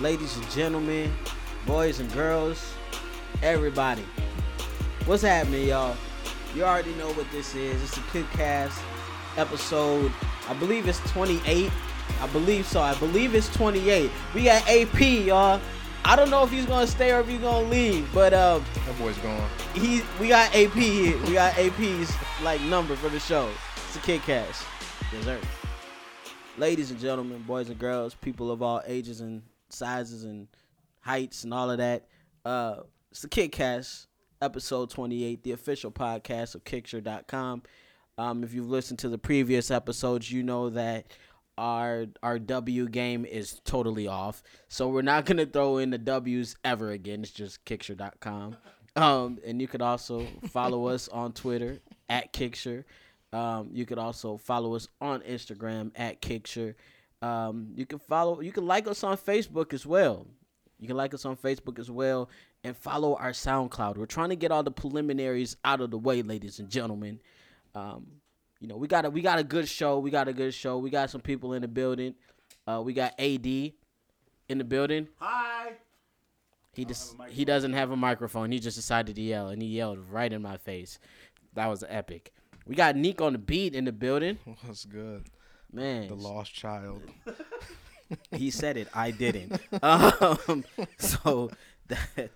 ladies and gentlemen, boys and girls, everybody. What's happening, y'all? You already know what this is. It's a Kickcast episode. I believe it's 28. I believe so. I believe it's 28. We got AP, y'all. I don't know if he's gonna stay or if he's gonna leave, but uh, That boy's gone. he we got AP here. We got AP's like number for the show. It's a Kid Cash. Dessert. Ladies and gentlemen, boys and girls, people of all ages and sizes and heights and all of that. Uh it's the Kid Cash, episode 28, the official podcast of Kickture.com. Um, if you've listened to the previous episodes, you know that our our W game is totally off. So we're not gonna throw in the W's ever again. It's just Kickture.com. Um, and you could also follow us on Twitter at Kickture. Um, you could also follow us on Instagram at Kickture. Um, you can follow, you can like us on Facebook as well. You can like us on Facebook as well and follow our SoundCloud. We're trying to get all the preliminaries out of the way, ladies and gentlemen. Um, you know, we got a we got a good show. We got a good show. We got some people in the building. Uh, we got AD in the building. Hi. He just he doesn't have a microphone. He just decided to yell, and he yelled right in my face. That was epic. We got Nick on the beat in the building. What's good? Man, The lost child. he said it. I didn't. um, so that,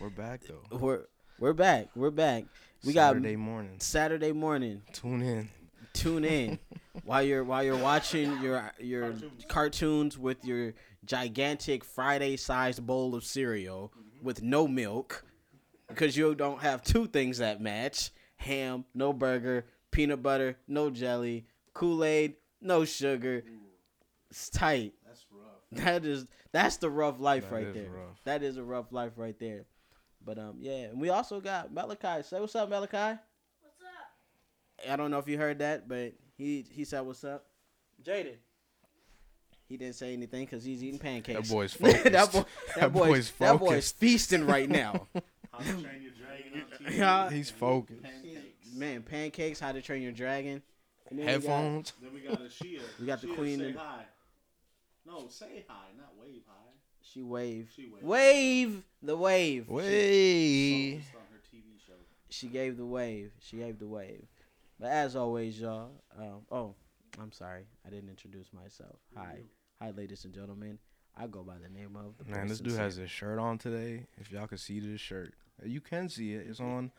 We're back though. we're we're back. We're back. We Saturday got morning. Saturday morning. Tune in. Tune in while you're while you're watching your your Cartoons. cartoons with your gigantic Friday-sized bowl of cereal with no milk because you don't have two things that match: ham, no burger, peanut butter, no jelly, Kool-Aid, no sugar. It's tight. That's rough. That is that's the rough life That right is there. rough. That is a rough life right there. But um yeah, and we also got Malachi. Say what's up, Malachi. What's up? I don't know if you heard that, but he he said what's up. Jaden. He didn't say anything because he's eating pancakes. That boy's focused. that, boy, that, That boy's, boy's that boy's feasting right now. How to Train Your Dragon on TV. Yeah. He's focused. Pancakes. Man, pancakes, how to train your dragon. And then we got- Headphones. Then we got a Shia. We got the Shia, queen Say and- hi. No, say hi, not wave hi. She wave. She waved. Wave the wave. Way. Focused on her TV show. She gave the wave. She gave the wave. But as always, y'all. Um, oh, I'm sorry. I didn't introduce myself. Hi. Hi, ladies and gentlemen. I go by the name of the Man, this Boy dude has Sincere. his shirt on today. If y'all could see this shirt, you can see it. It's on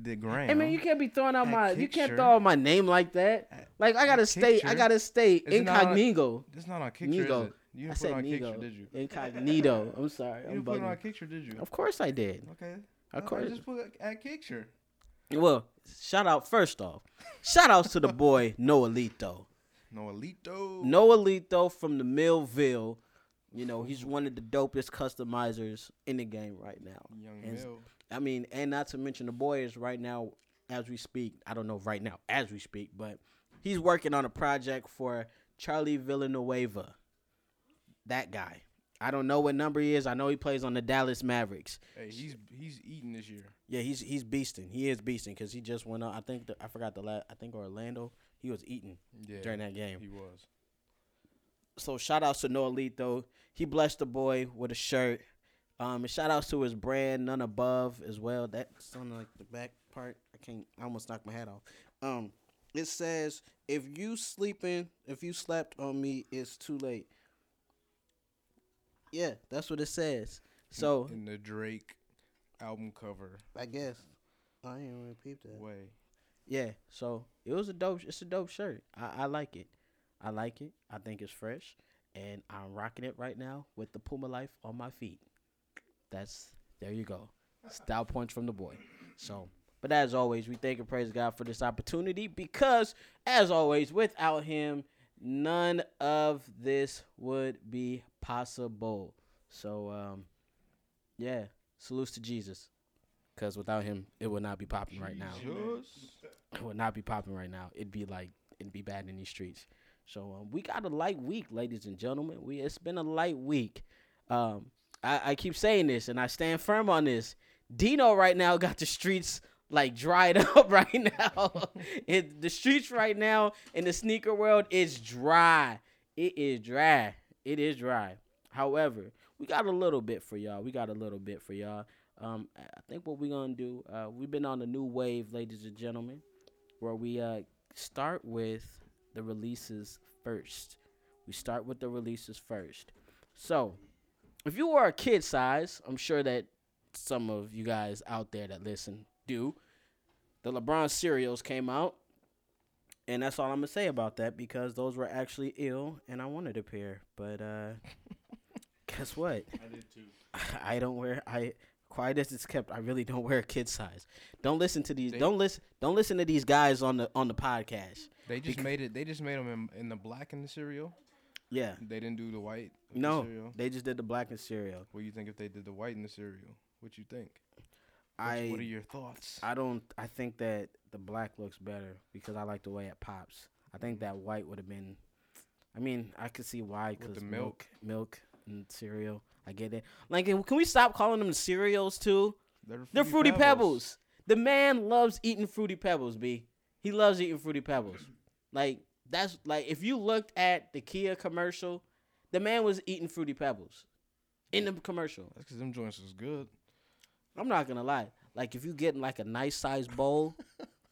the gram. Hey man, you can't be throwing out my you can't throw out my name like that. Like I gotta stay I gotta stay Is it not incognito. It's not on is it? You I didn't put said it on. Kickture, did you? Incognito. I'm sorry. You I'm didn't put it on bugging. Kickture, did you? Of course I did. Okay. Of Okay, course. I just put at Kickture. Well, shout out first off. Shout outs to the boy Noelito. Noelito. Noelito from the Millville. You know, he's one of the dopest customizers in the game right now. Young And- Mill. I mean, and not to mention the boy is right now, as we speak. I don't know right now as we speak, but he's working on a project for Charlie Villanueva. That guy. I don't know what number he is. I know he plays on the Dallas Mavericks. Hey, he's he's eating this year. Yeah, he's he's beasting. He is beasting because he just went on. I think the, I forgot the last. I think Orlando. He was eating Yeah. during that game. He was. So shout outs to Noelito. He blessed the boy with a shirt. Um, and shout outs to his brand, None Above, as well. That's on like the back part. I can't. I almost knocked my hat off. Um, it says if you sleeping, if you slept on me, it's too late. Yeah, that's what it says. So in the Drake album cover I guess I ain't really peep that. way. Yeah, so it was a dope. It's a dope shirt. I, I like it. I like it. I think it's fresh, and I'm rocking it right now with the Puma Life on my feet. That's there you go. Style points from the boy. So, but as always, we thank and praise God for this opportunity because, as always, without Him, none of this would be possible. So, um, yeah, salutes to Jesus, because without Him, it would not be popping right now Jesus. it would not be popping right now. It'd be like it'd be bad in these streets. So um, we got a light week, ladies and gentlemen. We it's been a light week. Um, I, I keep saying this, and I stand firm on this. Dino right now got the streets like dried up right now. it, the streets right now in the sneaker world is dry. It is dry. It is dry. However, we got a little bit for y'all. We got a little bit for y'all. Um, I think what we're gonna do. Uh, we've been on a new wave, ladies and gentlemen, where we uh start with the releases first. We start with the releases first. So, if you are a kid size, I'm sure that some of you guys out there that listen do. The LeBron cereals came out, and that's all I'm gonna say about that because those were actually ill, and I wanted a pair, but uh, guess what? I did too. I don't wear I quiet as it's kept. I really don't wear a kid size. Don't listen to these. They- don't listen. Don't listen to these guys on the on the podcast. They just Becau- made it. They just made them in, in the black in the cereal. Yeah. They didn't do the white. the No, cereal. they just did the black and cereal. What do you think if they did the white in the cereal? What you think? What's- I what are your thoughts? I don't. I think that the black looks better because I like the way it pops. I think that white would have been. I mean, I could see why because the milk, milk, and cereal. I get it. Like, can we stop calling them cereals too? They're They're fruity pebbles. The man loves eating fruity pebbles. B. He loves eating fruity pebbles. Like that's like if you looked at the Kia commercial, the man was eating fruity pebbles in the commercial. That's because them joints is good. I'm not gonna lie. Like if you get like a nice sized bowl,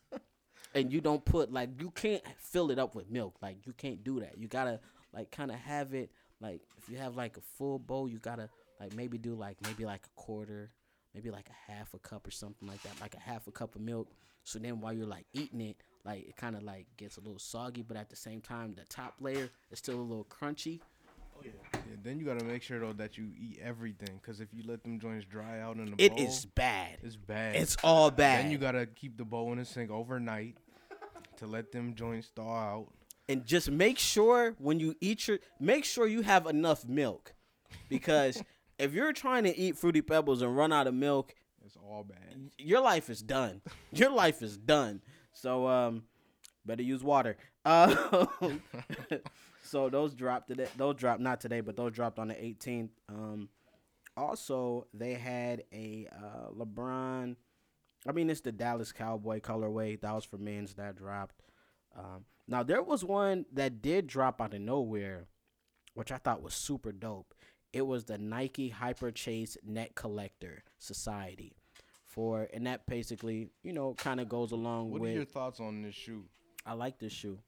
and you don't put like you can't fill it up with milk. Like you can't do that. You gotta like kind of have it like if you have like a full bowl, you gotta like maybe do like maybe like a quarter, maybe like a half a cup or something like that, like a half a cup of milk. So then while you're like eating it, like it kind of like gets a little soggy, but at the same time the top layer is still a little crunchy. Oh yeah. Yeah, then you gotta make sure though that you eat everything. Cause if you let them joints dry out in the It bowl, is bad. it's bad. It's all bad. Then you gotta keep the bowl in the sink overnight to let them joints thaw out. and just make sure when you eat your make sure you have enough milk because if you're trying to eat fruity pebbles and run out of milk It's all bad. your life is done your life is done so um better use water. Uh, so those dropped today those dropped not today but those dropped on the 18th um also they had a uh, lebron i mean it's the dallas cowboy colorway. That was for men's that dropped. Um, now there was one that did drop out of nowhere, which I thought was super dope. It was the Nike Hyper Chase Net Collector Society, for and that basically you know kind of goes along What with. What are your thoughts on this shoe? I like this shoe.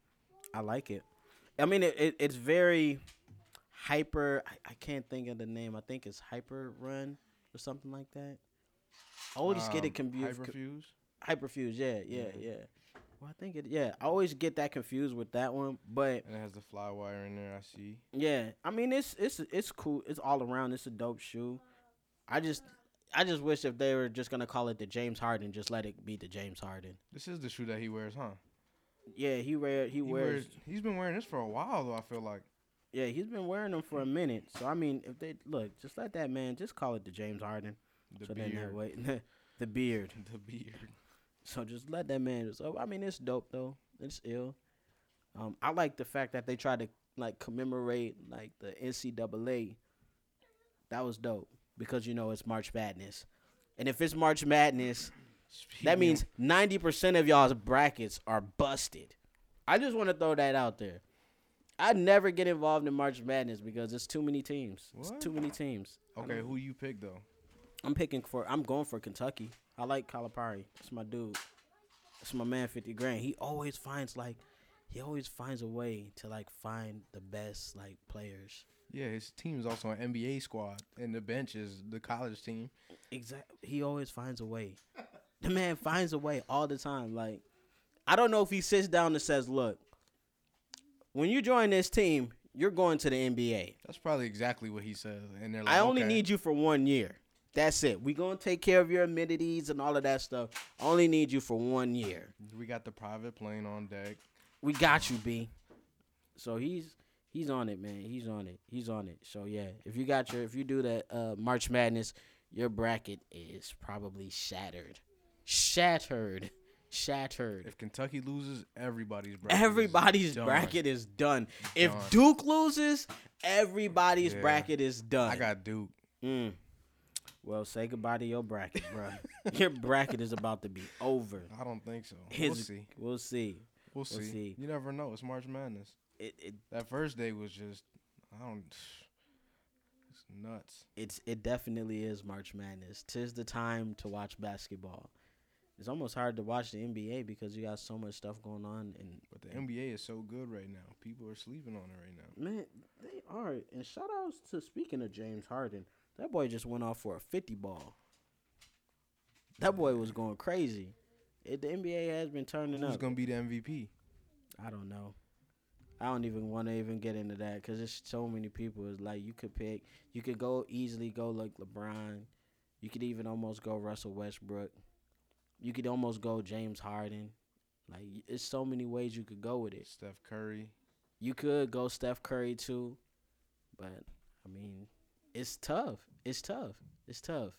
I like it. I mean, it, it it's very hyper. I, I can't think of the name. I think it's Hyper Run or something like that. I always get Um, it confused. Hyperfuse. Hyperfuse, yeah, yeah, yeah. Well, I think it. Yeah, I always get that confused with that one, but And it has the fly wire in there. I see. yeah, I mean it's it's it's cool. It's all around. It's a dope shoe. I just I just wish if they were just gonna call it the James Harden, just let it be the James Harden. This is the shoe that he wears, huh? Yeah, he wear he, He wears. He's been wearing this for a while though. I feel like. Yeah, he's been wearing them for a minute. So I mean, if they look, just let that man just call it the James Harden. The so beard. way, the beard. The beard. So just let that man. So I mean, it's dope though. It's ill. Um, I like the fact that they tried to like commemorate like the NCAA. That was dope because you know it's March Madness, and if it's March Madness, that means ninety percent of y'all's brackets are busted. I just want to throw that out there. I never get involved in March Madness because it's too many teams. What? It's too many teams. Okay, who you pick though? I'm picking for. I'm going for Kentucky. I like Calipari. It's my dude. It's my man, Fifty Grand. He always finds like, he always finds a way to like find the best like players. Yeah, his team is also an NBA squad, and the bench is the college team. Exactly. He always finds a way. The man finds a way all the time. Like, I don't know if he sits down and says, "Look, when you join this team, you're going to the NBA. That's probably exactly what he says. And they're like, I only okay. need you for one year. That's it. We're gonna take care of your amenities and all of that stuff. Only need you for one year. We got the private plane on deck. We got you, B. So he's he's on it, man. He's on it. He's on it. So yeah, if you got your if you do that uh, March Madness, your bracket is probably shattered, shattered, shattered. If Kentucky loses, everybody's bracket. is Everybody's done. bracket is done. If Done. Duke loses, everybody's Yeah. bracket is done. I got Duke. Mm. Well, say goodbye to your bracket, bro. your bracket is about to be over. I don't think so. We'll see. We'll see. We'll see. see. You never know. It's March Madness. It, it That first day was just, I don't. It's nuts. it's it definitely is March Madness. Tis the time to watch basketball. It's almost hard to watch the NBA because you got so much stuff going on and But the NBA is so good right now. People are sleeping on it right now. man, they are. And shout outs to speaking of James Harden. That boy just went off for a 50 ball. That boy was going crazy. It, the NBA has been turning Who's up. Who's gonna be the MVP? I don't know. I don't even want to even get into that because there's so many people. It's like you could pick, you could go easily go like LeBron. You could even almost go Russell Westbrook. You could almost go James Harden. Like it's so many ways you could go with it. Steph Curry. You could go Steph Curry too, but I mean, it's tough. It's tough. It's tough.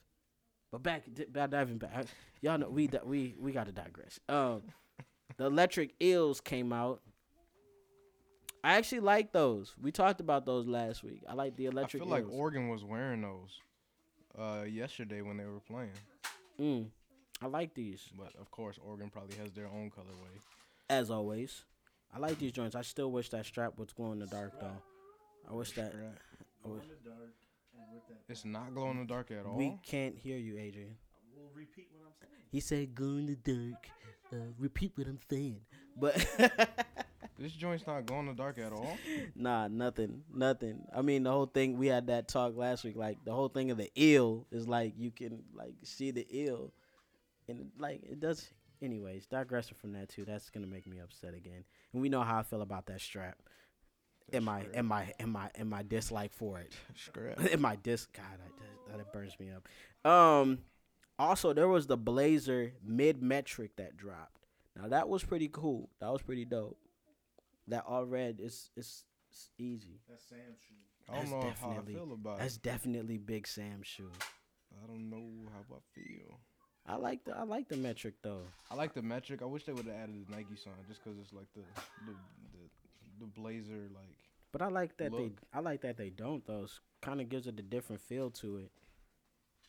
But back, back diving back, y'all know we we we got to digress. Um, the Electric Eels came out. I actually like those. We talked about those last week. I like the Electric I feel like Eels. Oregon was wearing those uh, yesterday when they were playing. mm, I like these But of course, Oregon probably has their own colorway. as always. I like these joints. I still wish that strap was glow in the dark though. I wish that. Strap. I wish, In the dark and with that. It's not glow in the dark at all. we can't hear you, Adrian. We'll repeat what I'm saying. He said, "Go in the dark." Uh, repeat what I'm saying. But This joint's not glow in the dark at all. nah, nothing, nothing. I mean, the whole thing. We had that talk last week. Like the whole thing of the ill is like you can like see the ill, and like it does. Anyways, digressing from that too. That's gonna make me upset again. And we know how I feel about that strap. And my Strap. and my and my and my dislike for it. Strap. in my disc. God, I, that, that burns me up. Um, also there was the Blazer mid metric that dropped. Now that was pretty cool. That was pretty dope. That all red is it's, it's easy. That's Sam's shoe. I don't That's know how I definitely- feel about That's it. That's definitely Big Sam shoe. I don't know how I feel. I like the I like the metric though. I like the metric. I wish they would have added the Nike sign just because it's like the the the, the blazer like. But I like that Look. they I like that they don't though. Kind of gives it a different feel to it.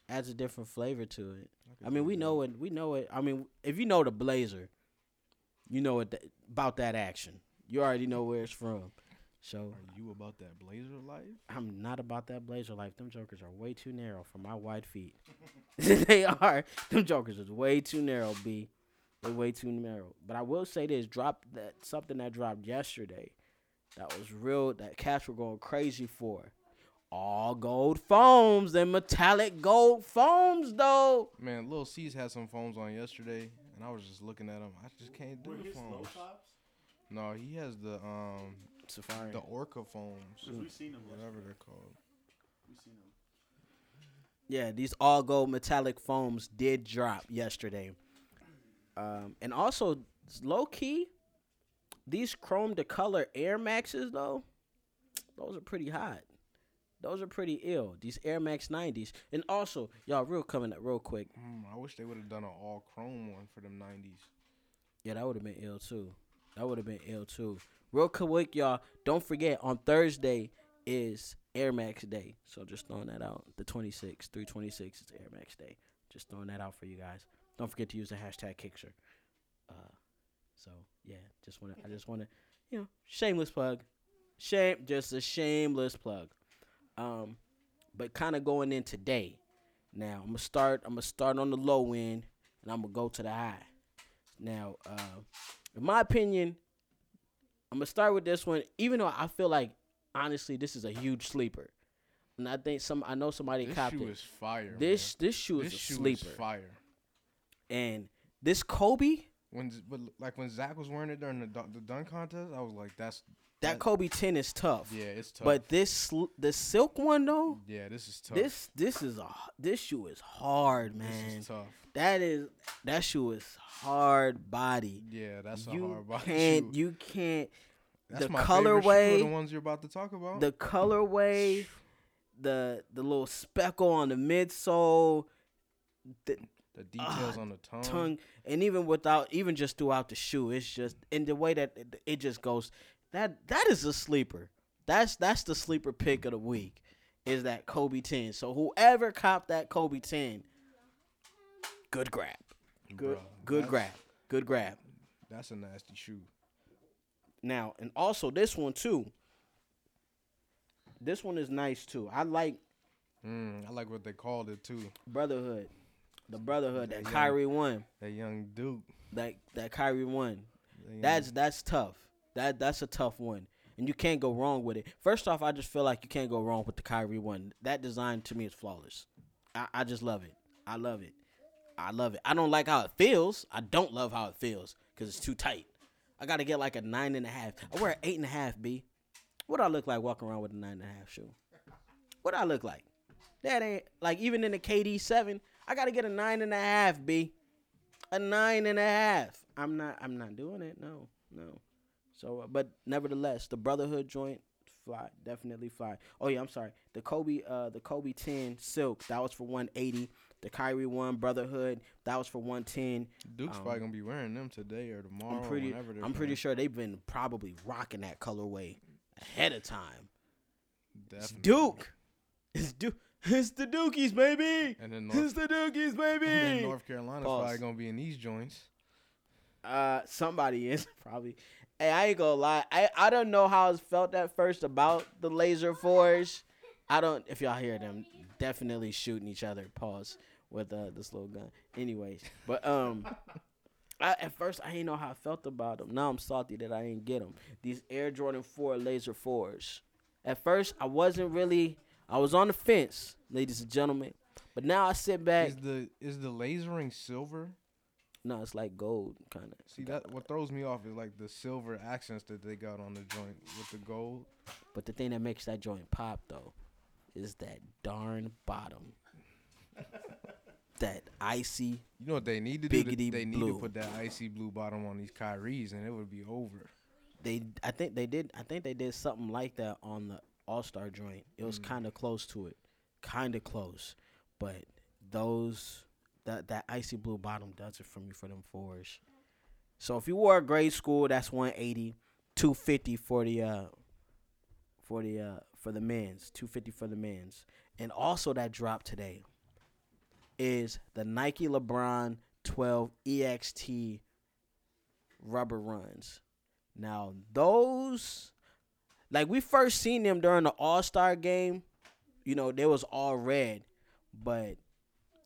Adds a different flavor to it. could I mean, we that. know it. We know it. I mean, if you know the Blazer, you know it th- about that action. You already know where it's from. So Are you about that blazer life? I'm not about that Blazer life. Them jokers are way too narrow for my wide feet. they are. Them jokers is way too narrow. B, they're way too narrow. But I will say this: drop that something that dropped yesterday. That was real. That cats were going crazy for. All gold foams and metallic gold foams though. Man, Lil C's had some foams on yesterday, and I was just looking at them. I just can't do Were the his low foams. tops? No, he has the um Safari. the Orca foams, Cause we seen them. whatever yesterday. they're called. We seen them. Yeah, these all gold metallic foams did drop yesterday. Um, and also low key, these chrome to color Air Maxes though, those are pretty hot. Those are pretty ill. These Air Max 90s. And also, y'all, real coming up real quick. Mm, I wish they would have done an all chrome one for them '90s. Yeah, that would have been ill too. That would have been ill too. Real quick, y'all. Don't forget on Thursday is Air Max Day. So just throwing that out. The 26, 326 is Air Max Day. Just throwing that out for you guys. Don't forget to use the hashtag Kickture. Uh, so yeah, just wanna. I just wanna, you know, shameless plug. Shame, just a shameless plug. Um, but kind of going in today. Now I'm gonna start. I'm gonna start on the low end, and I'm gonna go to the high. Now, uh, in my opinion, I'm gonna start with this one. Even though I feel like honestly, this is a huge sleeper, and I think some. I know somebody copied This copped shoe it. is fire. this this shoe man. is this a shoe sleeper, is fire. and this Kobe, When but like when Zach was wearing it during the the dunk contest, I was like, that's that Kobe ten is tough. yeah, it's tough. But this the silk one though, yeah, this is tough. this this is a this shoe is hard, man. this is tough. That is that shoe is hard body. Yeah, that's a you hard body can't shoe. you can't That's the my favorite shoe of colorway- the ones you're about to talk about. the colorway, the the little speckle on the midsole, the the details ah, on the tongue. tongue, and even without even just throughout the shoe, it's just in the way that it, it just goes. That that is a sleeper. That's that's the sleeper pick of the week. Is that Kobe ten? So whoever copped that Kobe ten, good grab, good Bruh, good grab, good grab. That's a nasty shoe. Now, and also this one too. This one is nice too. I like Mm, I like what they called it too. Brotherhood. The brotherhood that Yeah, yeah. Kyrie one. That young Duke. That that Kyrie one. that young- That's that's tough. That that's a tough one. And you can't go wrong with it. First off, I just feel like you can't go wrong with the Kyrie one. That design to me is flawless. I, I just love it. I love it. I love it. I don't like how it feels. I don't love how it feels because it's too tight. I gotta get like a nine and a half. I wear an eight and a half, B. What I look like walking around with a nine and a half shoe? What I look like? That ain't like even in the KD seven. I gotta get a nine and a half, B. A nine and a half. I'm not. I'm not doing it. No, no. So, but nevertheless, the Brotherhood joint fly, definitely fly. Oh yeah, I'm sorry. The Kobe, uh, the Kobe ten silk that was for 180. The Kyrie one Brotherhood that was for 110. Duke's um, probably gonna be wearing them today or tomorrow. I'm pretty. I'm pretty sure they've been probably rocking that colorway ahead of time. It's Duke. It's Duke. It's the Dukies, baby. And then It's the Dukies, and baby. then North Carolina's Pause. probably gonna be in these joints. Uh, somebody is probably. Hey, I ain't gonna lie. I I don't know how it felt at first about the laser fours. I don't. If y'all hear them, definitely shooting each other. Pause with uh this little gun. Anyways, but um. I, at first, I didn't know how I felt about them. Now I'm salty that I didn't get them. These Air Jordan 4 Laser 4s. At first, I wasn't really. I was on the fence, ladies and gentlemen. But now I sit back. Is the is the lasering silver? No, it's like gold, kind of. See that what throws me off is like the silver accents that they got on the joint with the gold. But the thing that makes that joint pop though is that darn bottom. that icy. You know what they need to do? They need blue. to put that icy blue bottom on these Kyries, and it would be over. They I think they did I think they did something like that on the All Star joint. It was Mm. kind of close to it. Kind of close. But those that that icy blue bottom does it for me for them fours. So if you were a grade school, that's 180, 250 for the uh for the uh for the men's, 250 for the men's. And also that drop today is the Nike LeBron 12 EXT rubber runs. Now those, like we first seen them during the All Star game, you know they was all red, but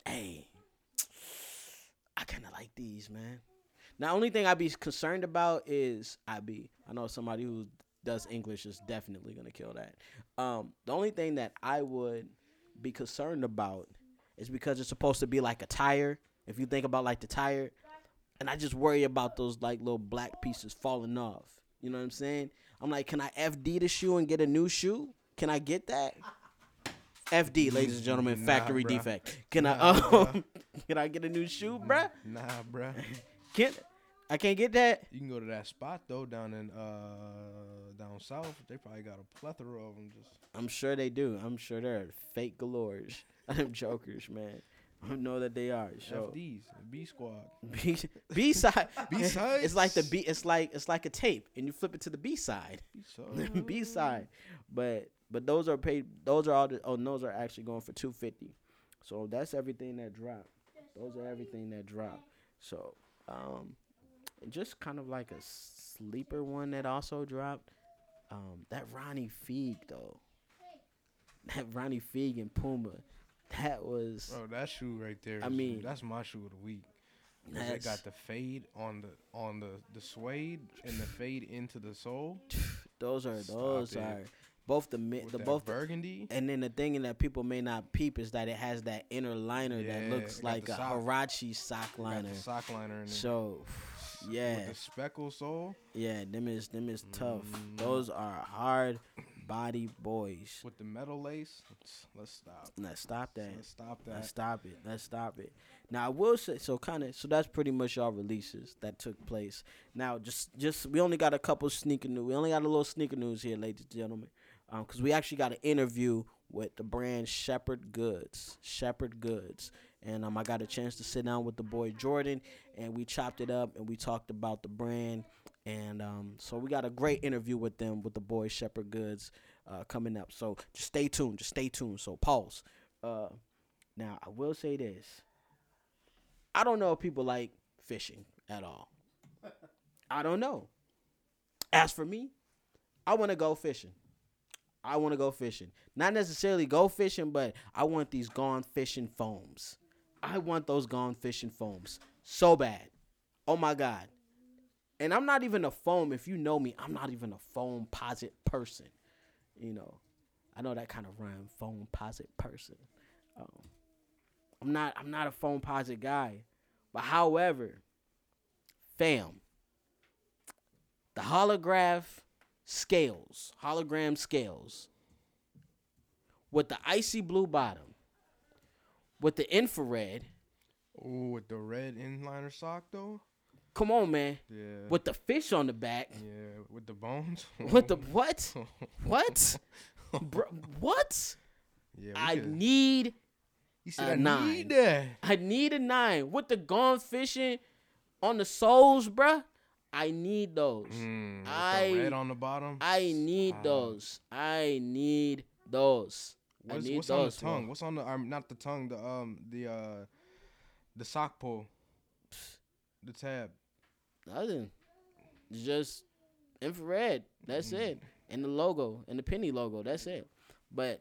hey, I kind of like these, man. Now only thing I'd be concerned about is I'd be I know somebody who does English is definitely gonna kill that. Um, the only thing that I would be concerned about is because it's supposed to be like a tire. If you think about like the tire, and I just worry about those like little black pieces falling off. You know what I'm saying? I'm like, can I FD the shoe and get a new shoe? Can I get that? FD, ladies and gentlemen, Nah, factory bruh. defect. Can I Nah, um, bruh. can I get a new shoe, bruh? Nah, bruh. Can I can't get that? You can go to that spot though down in uh down south. They probably got a plethora of them. Just I'm sure they do. I'm sure they're fake galores. Them jokers, man. I know that they are. So FDs, B squad. B B side. B side. It's like the B. It's like it's like a tape, and you flip it to the B side. B B side. But but those are paid. Those are all. The, oh, those are actually going for two fifty. So that's everything that dropped. Those are everything that dropped. So um, just kind of like a sleeper one that also dropped. Um, that Ronnie Fieg though. That Ronnie Fieg and Puma. That was. Bro, that shoe right there. I is- mean, that's my shoe of the week. That's- got the fade on the on the the suede and the fade into the sole Those are Stop those it. are both the mi- the both burgundy. And then the thing that people may not peep is that it has that inner liner that looks like a sock. Huarache sock liner. sock liner. So, yeah, with the speckle sole yeah, them is them is tough. Mm. Those are hard body boys. with the metal lace. Let's, let's stop. Let's stop that. Let's stop Let's that. stop it. Let's stop it. Now I will say so. Kind of. So that's pretty much all releases that took place. Now just just we only got a couple sneaker news. We only got a little sneaker news here, ladies and gentlemen, because we actually got an interview with the brand Shepherd Goods. Shepherd Goods. And um, I got a chance to sit down with the boy Jordan, and we chopped it up and we talked about the brand. And um, so we got a great interview with them with the boy Shepherd Goods uh, coming up. So just stay tuned. Just stay tuned. So pause. Uh, now I will say this. I don't know if people like fishing at all. I don't know. As for me, I want to go fishing. I want to go fishing. Not necessarily go fishing, but I want these gone fishing foams. I want those gone fishing foams so bad. Oh my god. And I'm not even a foam. If you know me, I'm not even a Foamposite person. You know, I know that kind of rhyme, Foamposite person. Um, I'm not. I'm not a Foamposite guy. But however, fam, the holograph scales, hologram scales, with the icy blue bottom, with the infrared. Oh, with the red inliner sock though. Come on, man. Yeah. With the fish on the back. Yeah, with the bones. With the what? What? Bro, what? yeah, I could- need a said I nine. need that. I need a nine with the gone fishing on the soles, bruh. I need those. Mm, I- red on the bottom. I need Ah. those. I need those. I What's, need what's on the those. bro. tongue? What's on the um, not the tongue, the um the uh the sock pull. The tab. Nothing. It's just infrared. That's Mm. it. And the logo and the penny logo. That's it. But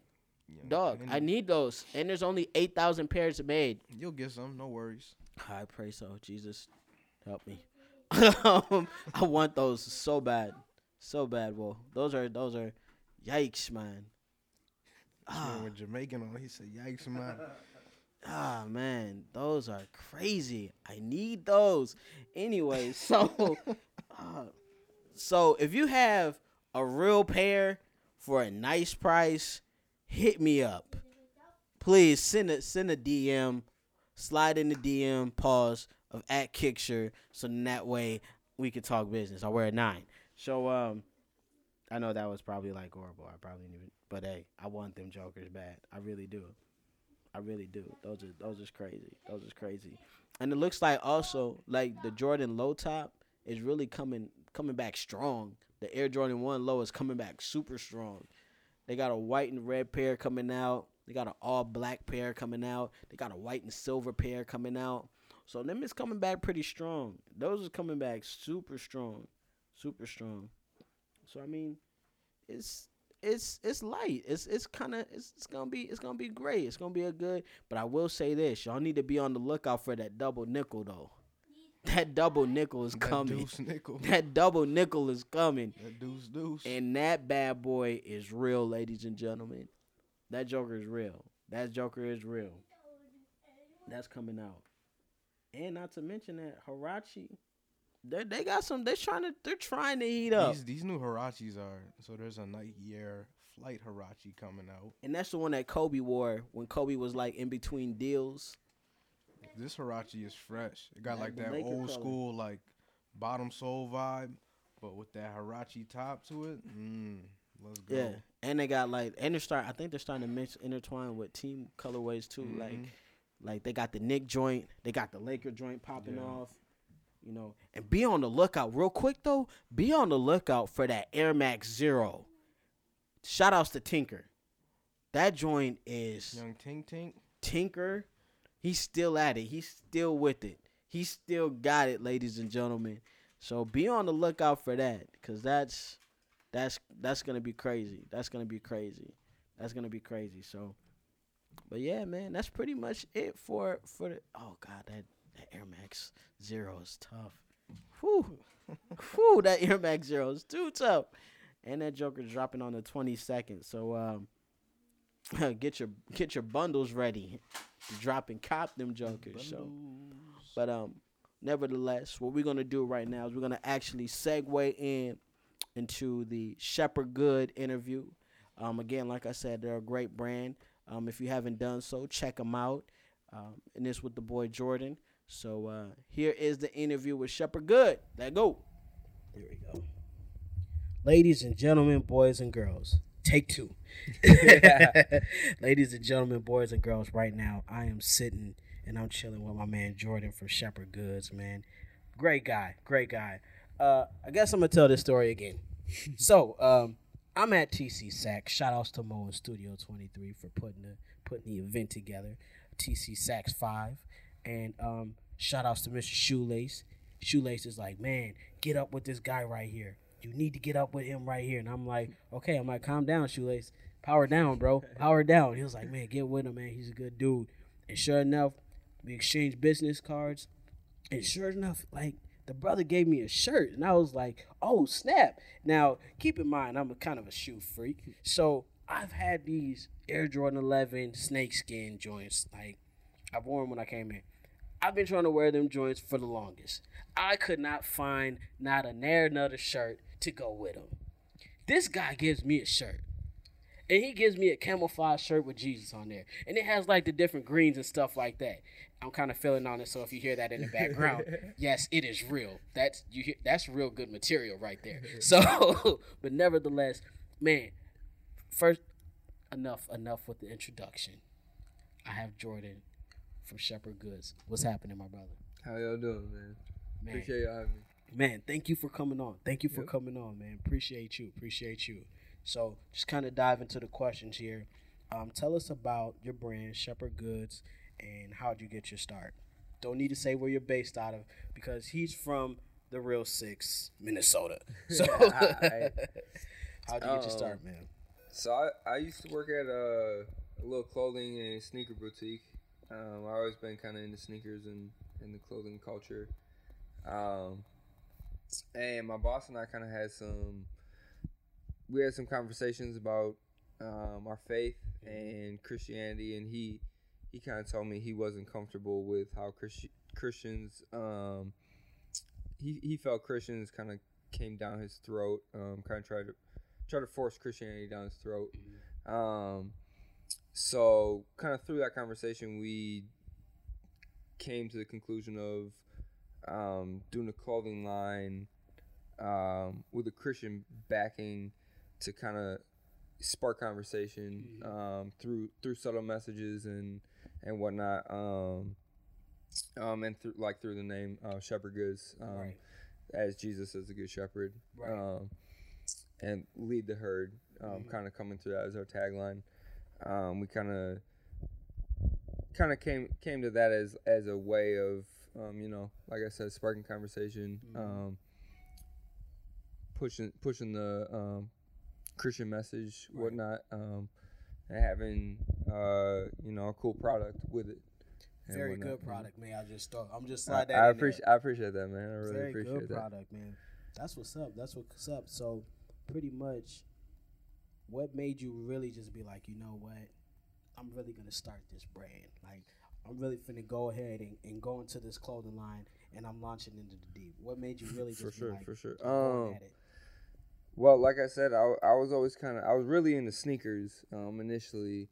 Yeah, dog, I need those. And there's only eight thousand pairs made. You'll get some, no worries. I pray so. Jesus, help me. um, I want those so bad, so bad. Well, those are those are, yikes, man. Ah, with Jamaican on, he said, "Yikes, man." ah, man, those are crazy. I need those. Anyway, so, uh, so if you have a real pair for a nice price, hit me up. Please send a send a DM, slide in the DM, pause of at Kickture, so then that way we could talk business. I wear a nine. So um, I know that was probably like horrible. I probably didn't even, but hey, I want them jokers bad. I really do. I really do. Those are those is crazy. Those is crazy. And it looks like also like the Jordan low top is really coming coming back strong. The Air Jordan One low is coming back super strong. They got a white and red pair coming out. They got an all black pair coming out. They got a white and silver pair coming out. So them is coming back pretty strong. Those is coming back super strong, super strong. So I mean, it's it's it's light. It's it's kind of it's, it's gonna be it's gonna be great. It's gonna be a good. But I will say this: y'all need to be on the lookout for that double nickel though. That double nickel is That coming. deuce nickel. That double nickel is coming. That deuce deuce. And that bad boy is real, ladies and gentlemen. That Joker is real. That Joker is real. That's coming out. And not to mention that Huarache, they they got some. They're trying to they're trying to heat up, These these new Huaraches are so there's a Nike Air Flight Huarache coming out. and that's the one that Kobe wore when Kobe was like in between deals. This Huarache is fresh. It got Like like that Laker old color. school like bottom sole vibe, but with that Huarache top to it. Mm, let's go. Yeah, and they got like and they're start. I think they're starting to mix intertwine with team colorways too. Like Mhm. Like they got the Nick joint, they got the Laker joint popping Yeah. off. You know, and be on the lookout real quick though. Be on the lookout for that Air Max Zero. Shout outs to Tinker. That joint is Young Tink Tink. Tinker. He's still at it. He's still with it. He still got it, ladies and gentlemen. So be on the lookout for that, cause that's that's that's gonna be crazy. That's gonna be crazy. That's gonna be crazy. So, but yeah, man, that's pretty much it for for the. Oh God, that that Air Max Zero is tough. Whew, whew, that Air Max Zero is too tough. And that Joker's dropping on the twenty second. So um, get your get your bundles ready. Drop and cop them Jokers. So. But um, nevertheless, what we're gonna do right now is we're gonna actually segue in into the Shepherd Good interview. Um, again, like I said, they're a great brand. Um, if you haven't done so, check them out. Um, and this with the boy Jordan. So uh, here is the interview with Shepherd Good. Let go. Here we go. Ladies and gentlemen, boys and girls, take two. Ladies and gentlemen, boys and girls, right now I am sitting and I'm chilling with my man Jordan from Shepherd Goods, man. Great guy, great guy. Uh, I guess I'm gonna tell this story again. so, um, I'm at TC Sax. Shout outs to Mo and Studio 23 for putting the putting the event together. TC Sacks 5. And um, shout outs to Mr. Shoelace. Shoelace is like, man, get up with this guy right here. you need to get up with him right here. And I'm like, okay. I'm like, calm down, shoelace. Power down, bro. Power down. He was like, man, get with him, man. He's a good dude. And sure enough, we exchanged business cards. And sure enough, like the brother gave me a shirt, and I was like, "Oh snap!" Now keep in mind, I'm a kind of a shoe freak, so I've had these Air Jordan 11 snakeskin joints. Like I've worn them when I came in. I've been trying to wear them joints for the longest. I could not find not a near another shirt to go with them. This guy gives me a shirt. And he gives me a camouflage shirt with Jesus on there. And it has like the different greens and stuff like that. I'm kind of feeling on it, so if you hear that in the background, yes, it is real. That's you hear that's real good material right there. So but nevertheless, man, first enough enough with the introduction. I have Jordan from Shepherd Goods. What's happening, my brother? How y'all doing, man? Man, Appreciate y'all having me. man, thank you for coming on. Thank you for Yep. coming on, man. Appreciate you. Appreciate you. So just kind of dive into the questions here. Um, tell us about your brand, Shepherd Goods, and how'd you get your start? Don't need to say where you're based out of because he's from the real six, Minnesota. So how'd you get your Um, start, man? So I, I used to work at a, a little clothing and sneaker boutique. Um, I always been kind of into sneakers and, and the clothing culture. Um, and my boss and I kind of had some, we had some conversations about um, our faith and Christianity, and he he kind of told me he wasn't comfortable with how Christi- Christians, um, he he felt Christians kind of came down his throat, um, kind of tried to try to force Christianity down his throat. Um, so kind of through that conversation, we came to the conclusion of um, doing a clothing line um, with a Christian backing to kind of spark conversation um, through through subtle messages and and whatnot. Um, um, and through like through the name uh, Shepherd Goods, um, Right. as Jesus as a good shepherd, Right. um, and lead the herd, um, Mhm. kind of coming through that as our tagline. Um, we kind of kind of came came to that as as a way of um, you know, like I said, sparking conversation, Mhm. um, pushing pushing the um, Christian message, Right. whatnot, um, and having uh, you know a cool product with it. Very whatnot. good product, man. I just thought I'm just I, that. I appreciate I appreciate that, man. I really Very appreciate good that. product, man. That's what's up. That's what's up. So, pretty much, what made you really just be like, you know what? I'm really gonna start this brand. Like, I'm really finna go ahead and, and go into this clothing line, and I'm launching into the deep. What made you really just For be sure, like, for sure. "I'm going Um, at it"? Well, like I said, I, I was always kind of I was really into sneakers um, initially,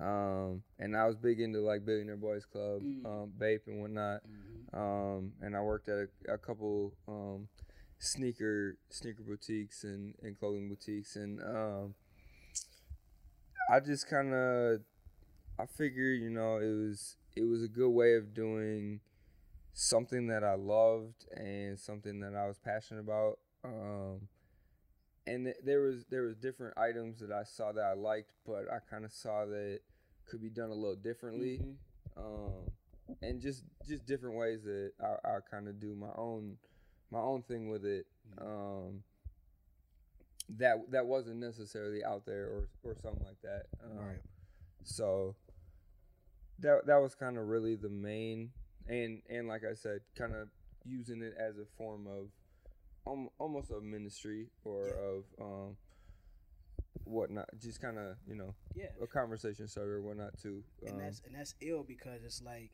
um, and I was big into like Billionaire Boys Club, Mm. um, Bape and whatnot. Mhm. Um, and I worked at a, a couple um, sneaker sneaker boutiques and, and clothing boutiques, and um, I just kind of I figured you know it was it was a good way of doing something that I loved and something that I was passionate about. Um, and th- there was there was different items that I saw that I liked, but I kind of saw that it could be done a little differently Mhm. um, and just just different ways that I, I kind of do my own my own thing with it. Um, that that wasn't necessarily out there or or something like that. Um, Right. So that that was kind of really the main and and like I said, kind of using it as a form of um, almost a ministry or Yeah. of um whatnot, just kind of you know Yeah. a conversation starter or whatnot too. and Um, that's and that's ill because it's like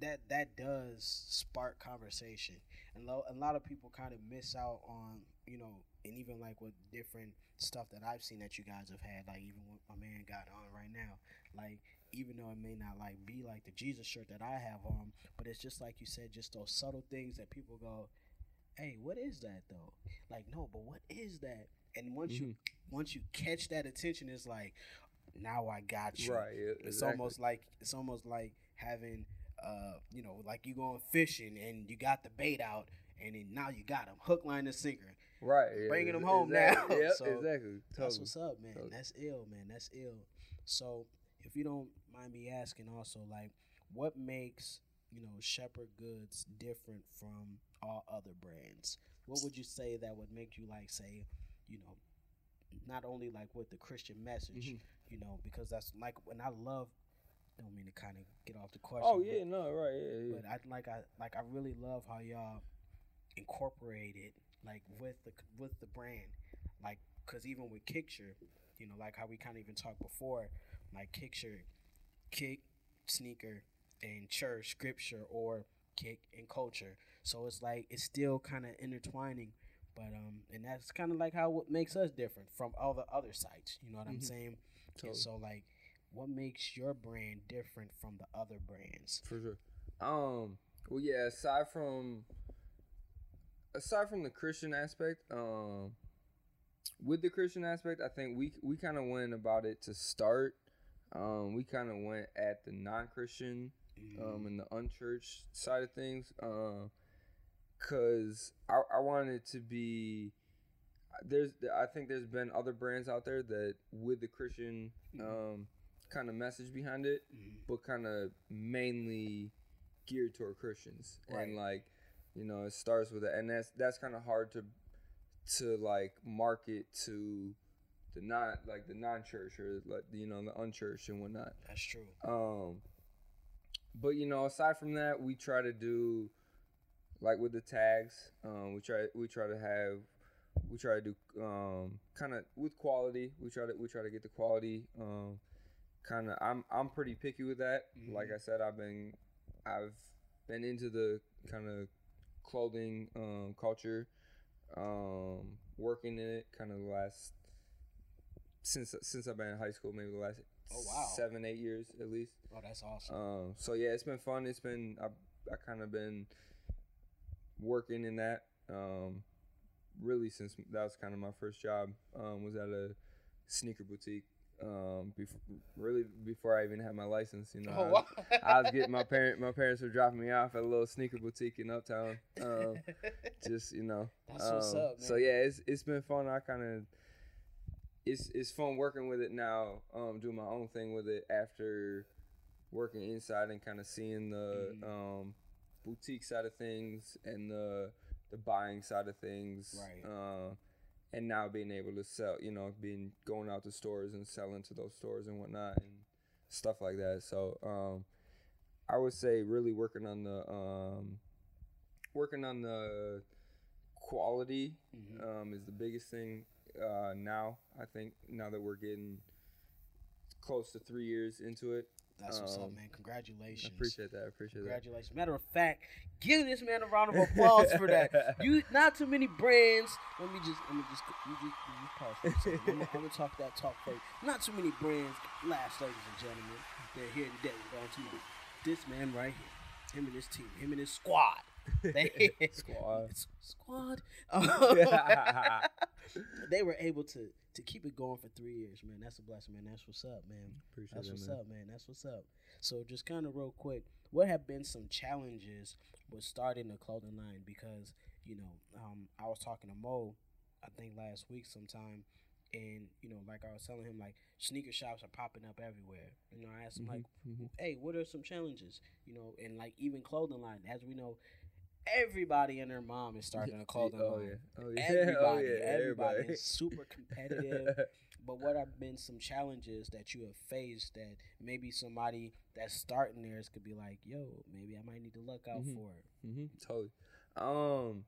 that that does spark conversation and lo- a lot of people kind of miss out on you know and even like with different stuff that i've seen that you guys have had like even what my man got on right now like even though it may not like be like the jesus shirt that i have on but it's just like you said just those subtle things that people go hey what is that though like no but what is that and once you once you catch that attention it's like now i got you Right. yeah, it's almost like it's almost like having uh you know like you going fishing and you got the bait out and then now you got them hook line and sinker right. Yeah, bringing 'em ex- home exactly. now. Yep, So, exactly. that's what's up man Totally. that's ill man that's ill so if you don't mind me asking also like what makes you know shepherd goods different from all other brands what would you say that would make you like say, you know, not only like with the Christian message, Mhm. you know, because that's like when I love. Don't mean to kind of get off the question. Oh but- yeah, no, right, yeah, yeah. but I like I like I really love how y'all incorporated like with the with the brand, like because even with Kickture, you know, like how we kind of even talked before, like Kickture, kick, sneaker, and church, scripture, or kick and culture. So it's like it's still kind of intertwining. But um, and that's kind of like how what makes us different from all the other sites. You know what I'm Mhm. saying? Totally. And so like, what makes your brand different from the other brands? For sure. Um. Well, yeah. Aside from aside from the Christian aspect, um, with the Christian aspect, I think we we kind of went about it to start. Um, we kind of went at the non-Christian um, and the unchurched side of things, um, cause I, I wanted it to be. There's, I think there's been other brands out there that with the Christian um, kind of message behind it, Mhm. but kind of mainly geared toward Christians, Right. and like, you know, it starts with it, and that's that's kind of hard to to like market to the non like the non church or like you know the unchurched and whatnot. That's true. Um, but you know, aside from that, we try to do like with the tags. Um, we try we try to have we try to do um kind of with quality. We try to we try to get the quality. Um, kind of I'm I'm pretty picky with that. Mhm. Like I said, I've been I've been into the kind of clothing um, culture, um, working in it kind of the last since since I've been in high school, maybe the last Oh, wow. seven eight years at least. Oh, that's awesome. Um, so yeah, it's been fun. It's been I I kind of been working in that um, really since that was kind of my first job. Um, was at a sneaker boutique. Um, before really before I even had my license, you know. I, oh, was- wow. I was getting my parent my parents were dropping me off at a little sneaker boutique in Uptown. Um, just you know. That's what's um, up, So yeah, it's it's been fun. I kind of it's it's fun working with it now. Um, doing my own thing with it after working inside and kind of seeing the Mhm. um boutique side of things and the the buying side of things. Right. Uh, and now being able to sell, you know, being going out to stores and selling to those stores and whatnot and stuff like that. So um, I would say really working on the um, working on the quality Mhm. um, is the biggest thing uh, now. I think now that we're getting close to three years into it, That's what's up, um, man. I Congratulations. appreciate that. I appreciate that. Congratulations. Matter of fact, give this man a round of applause for that. You not too many brands. Let me just let me just you just, you just pause for a second. I'm, gonna- I'm gonna talk that talk first. Not too many brands. Last, ladies and gentlemen, they're here today. We're going tomorrow. This man right here, him and his team, him and his squad. They, Squad. Squad. they were able to to keep it going for three years, man. That's a blessing, man. That's what's up, man. Appreciate That's that, what's man. up, man. That's what's up. So just kind of real quick, what have been some challenges with starting a clothing line? Because you know, um, I was talking to Mo, I think last week sometime, and you know, like I was telling him, like sneaker shops are popping up everywhere. You know, I asked him like, Mhm, mhm. hey, what are some challenges? You know, and like even clothing line, as we know, everybody and their mom is starting a clothing oh, line. Yeah. Oh yeah. Everybody, oh yeah. everybody, Everybody. is super competitive. but what have been some challenges that you have faced that maybe somebody that's starting theirs could be like, yo, maybe I might need to look out Mhm. for it. hmm totally. Um,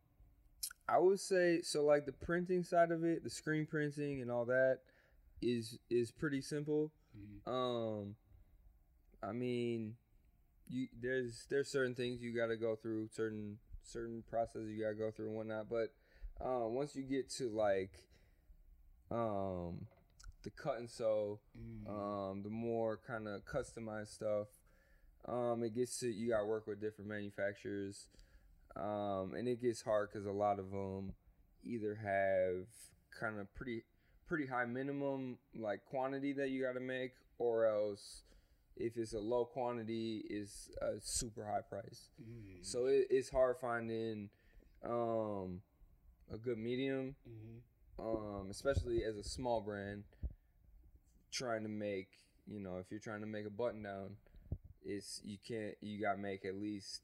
I would say so. Like the printing side of it, the screen printing and all that is is pretty simple. Mhm. Um, I mean, you there's there's certain things you got to go through, certain certain processes you got to go through and whatnot. But um, once you get to like um the cut and sew, Mm. um, the more kind of customized stuff. Um, it gets to you got to work with different manufacturers, um, and it gets hard because a lot of them either have kind of pretty pretty high minimum like quantity that you got to make, or else if it's a low quantity, it's a super high price. Mm. So it, it's hard finding um, a good medium Mhm. um, especially as a small brand, trying to make you know if you're trying to make a button down, it's you can't you got to make at least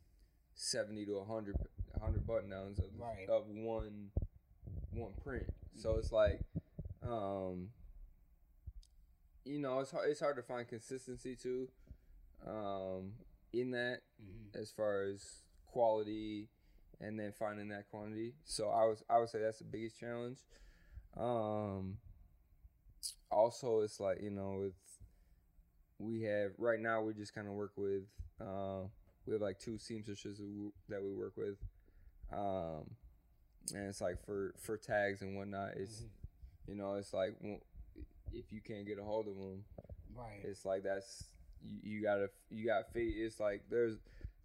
seventy to 100, hundred button downs of Right. of one one print. So it's like, um, you know, it's hard, it's hard to find consistency too, um, in that Mhm. as far as quality and then finding that quantity. So I was I would say that's the biggest challenge. Um also it's like, you know, with we have right now we just kind of work with uh, we have like two seamstresses that we work with. Um and it's like for for tags and whatnot it's Mhm. you know, it's like if you can't get a hold of them Right. it's like that's you, you gotta you got feet. It's like there's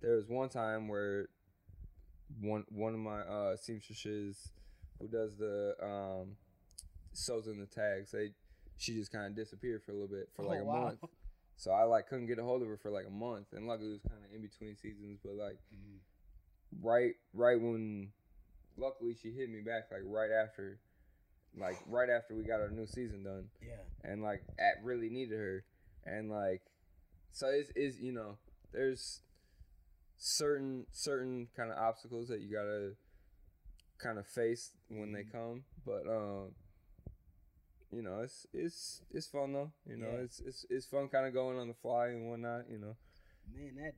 there was one time where one one of my uh seamstresses who does the um sews in the tags they she just kind of disappeared for a little bit for like Oh, a wow. month so i like couldn't get a hold of her for like a month and luckily it was kind of in between seasons but like Mhm. right right when luckily she hit me back like right after like right after we got our new season done Yeah. and like at really needed her and like so it's is you know there's certain certain kind of obstacles that you gotta kind of face when they come but um you know it's it's it's fun though you know Yeah. it's it's it's fun kind of going on the fly and whatnot you know Man, that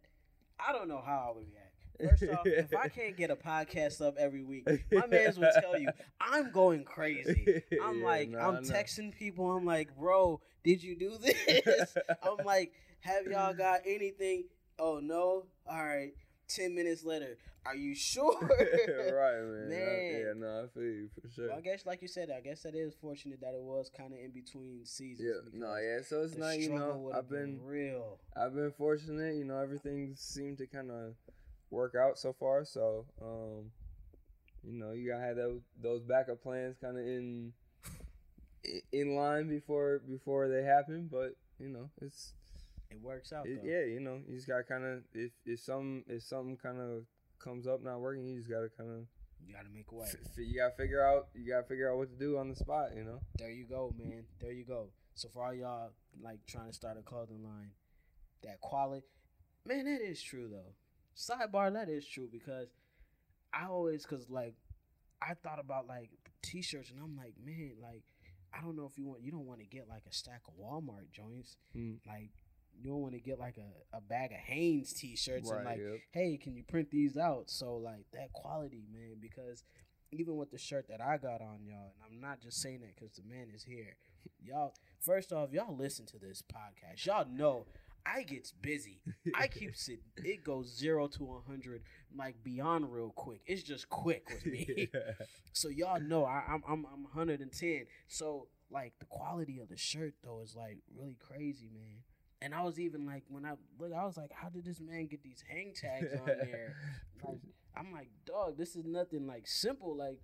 I don't know how I would react. First off, if I can't get a podcast up every week, my man's will tell you I'm going crazy. I'm Yeah, like, nah, I'm nah. texting people. I'm like, bro, did you do this? I'm like, have y'all got anything? Oh no. All right. Ten minutes later, are you sure? right man, Man. yeah no i feel you for sure Well, I guess, like you said, I guess that is fortunate that it was kind of in between seasons. yeah no yeah so it's not you know i've have been real. I've been fortunate, you know, everything seemed to kind of work out so far. So, um, you know, you gotta have those those backup plans kind of in in line before before they happen. But you know, it's It works out. it, yeah, you know, you just gotta kind of if if some if something kind of comes up not working, you just gotta kind of You gotta make a way. f- f- you gotta figure out you gotta figure out what to do on the spot. You know. There you go, man. There you go. So for all y'all like trying to start a clothing line, that quality, man, that is true though. Sidebar, that is true because I always, cause like I thought about like t-shirts and I'm like, man, like I don't know if you want, you don't want to get like a stack of Walmart joints, Mm. like you don't want to get like a, a bag of Hanes t-shirts and like yep. hey, can you print these out? So like that quality, man, because even with the shirt that I got on, y'all, and I'm not just saying that because the man is here. Y'all, first off, y'all listen to this podcast. Y'all know I gets busy. I keep it. It goes zero to hundred like beyond real quick. It's just quick with me. So y'all know I, I'm I'm I'm 110. So like the quality of the shirt though is like really crazy, man. And I was even like when I look, I was like, how did this man get these hang tags on there? Like, I'm like, dog, this is nothing like simple. Like,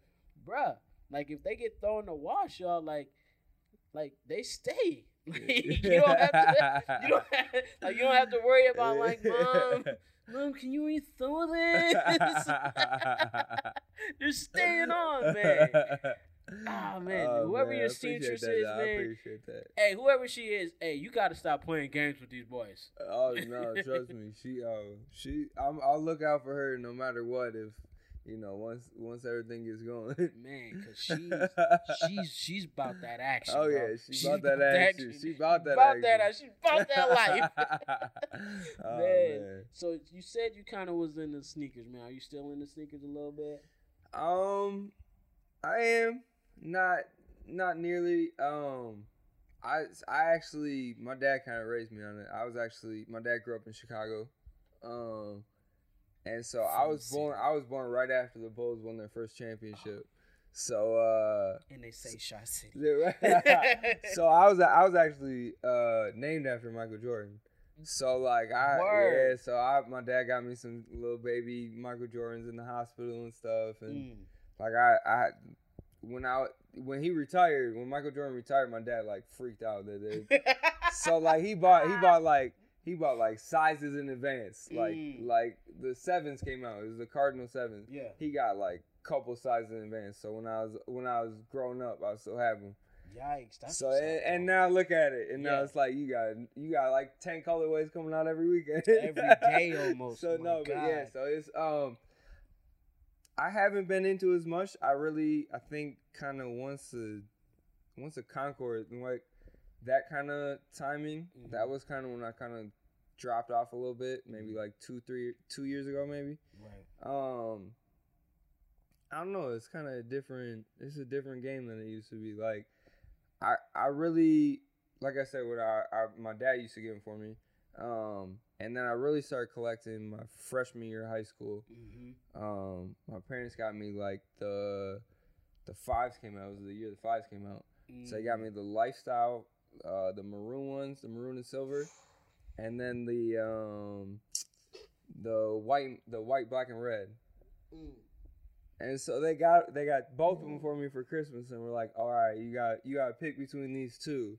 bruh, like if they get thrown in the wash, y'all like, like they stay. Like, you don't have to. You don't have, like you don't have to worry about like, mom, mom, can you eat some of this? They're staying on, man. Ah, man, whoever your I appreciate seamstress that, is, man. appreciate that. Hey, whoever she is, hey, you got to stop playing games with these boys. Oh no, trust me. She oh she I'm, I'll look out for her no matter what. If you know once once everything gets going. Man, cause she's she's she's about that action. oh yeah, she She's about that action. She about that about action. that. She's about that life. oh, man. man. So you said you kind of was in the sneakers, man. Are you still in the sneakers a little bit? Um, I am not not nearly. Um, I I actually my dad kind of raised me on it. I was actually my dad grew up in Chicago, um, and so I was born. I was born right after the Bulls won their first championship. So uh, And they say Shot City. so I was I was actually uh named after Michael Jordan. So like I Word. yeah, so I my dad got me some little baby Michael Jordans in the hospital and stuff, and Mm. like I I when I when he retired when Michael Jordan retired, my dad like freaked out that day. so like he bought he bought like he bought like sizes in advance, like Mm. like the sevens came out. It was the Cardinal sevens. yeah. He got like couple sizes in advance. So when I was when I was growing up, I still have them. Yikes. That's so and, and now look at it, and now it's like you got you got like ten colorways coming out every weekend, Every day almost. so My no, but yeah, so it's um, I haven't been into as much. I really, I think, kind of once the once the Concord like that kind of timing. Mhm. That was kind of when I kind of dropped off a little bit. Maybe like two, three, two years ago, maybe. Right. Um, I don't know. It's kind of a different. It's a different game than it used to be. Like, I I really like I said, what I, I my dad used to get them for me. Um, and then I really started collecting my freshman year of high school. Mm-hmm. Um, my parents got me like the the fives came out. It was the year the fives came out. So they Mm. got me the lifestyle, uh, the maroon ones, the maroon and silver, and then the um, the white, the white, black, and red. Mm. And so they got they got both of them for me for Christmas, and we're like, all right, you got you got to pick between these two.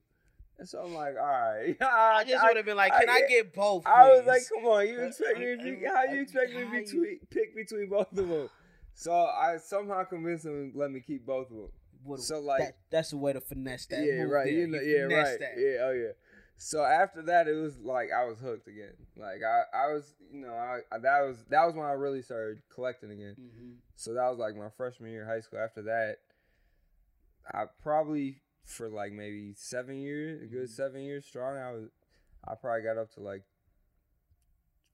And so I'm like, all right, I just would have been like, "Can I, I- get both?" I was like, come on, you expect me? To How you expect me to between, pick between both of them? So I somehow convinced them to let me keep both of them. What- so, like- that, that's a way to finesse that. yeah, right. there. You know, You yeah, right. that. Yeah, oh yeah. So after that, it was like I was hooked again. Like I, I was, you know, I, I that was that was when I really started collecting again. Mhm. So that was like my freshman year of high school. After that, I probably for like maybe seven years, a good Mhm. seven years strong. I was, I probably got up to like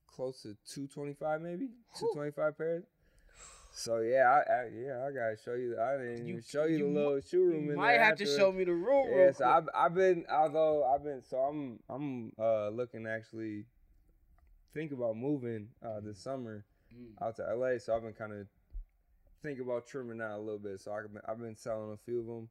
close to two twenty five, maybe two twenty five pairs. So yeah, I, I yeah I gotta show you. I didn't You- show you, you the little shoe room You might have to show me the room. Yeah, so. I've I've been although I've been so I'm I'm uh looking to actually think about moving uh this summer Mm. out to LA. So I've been kind of thinking about trimming out a little bit. So I've been I've been selling a few of them,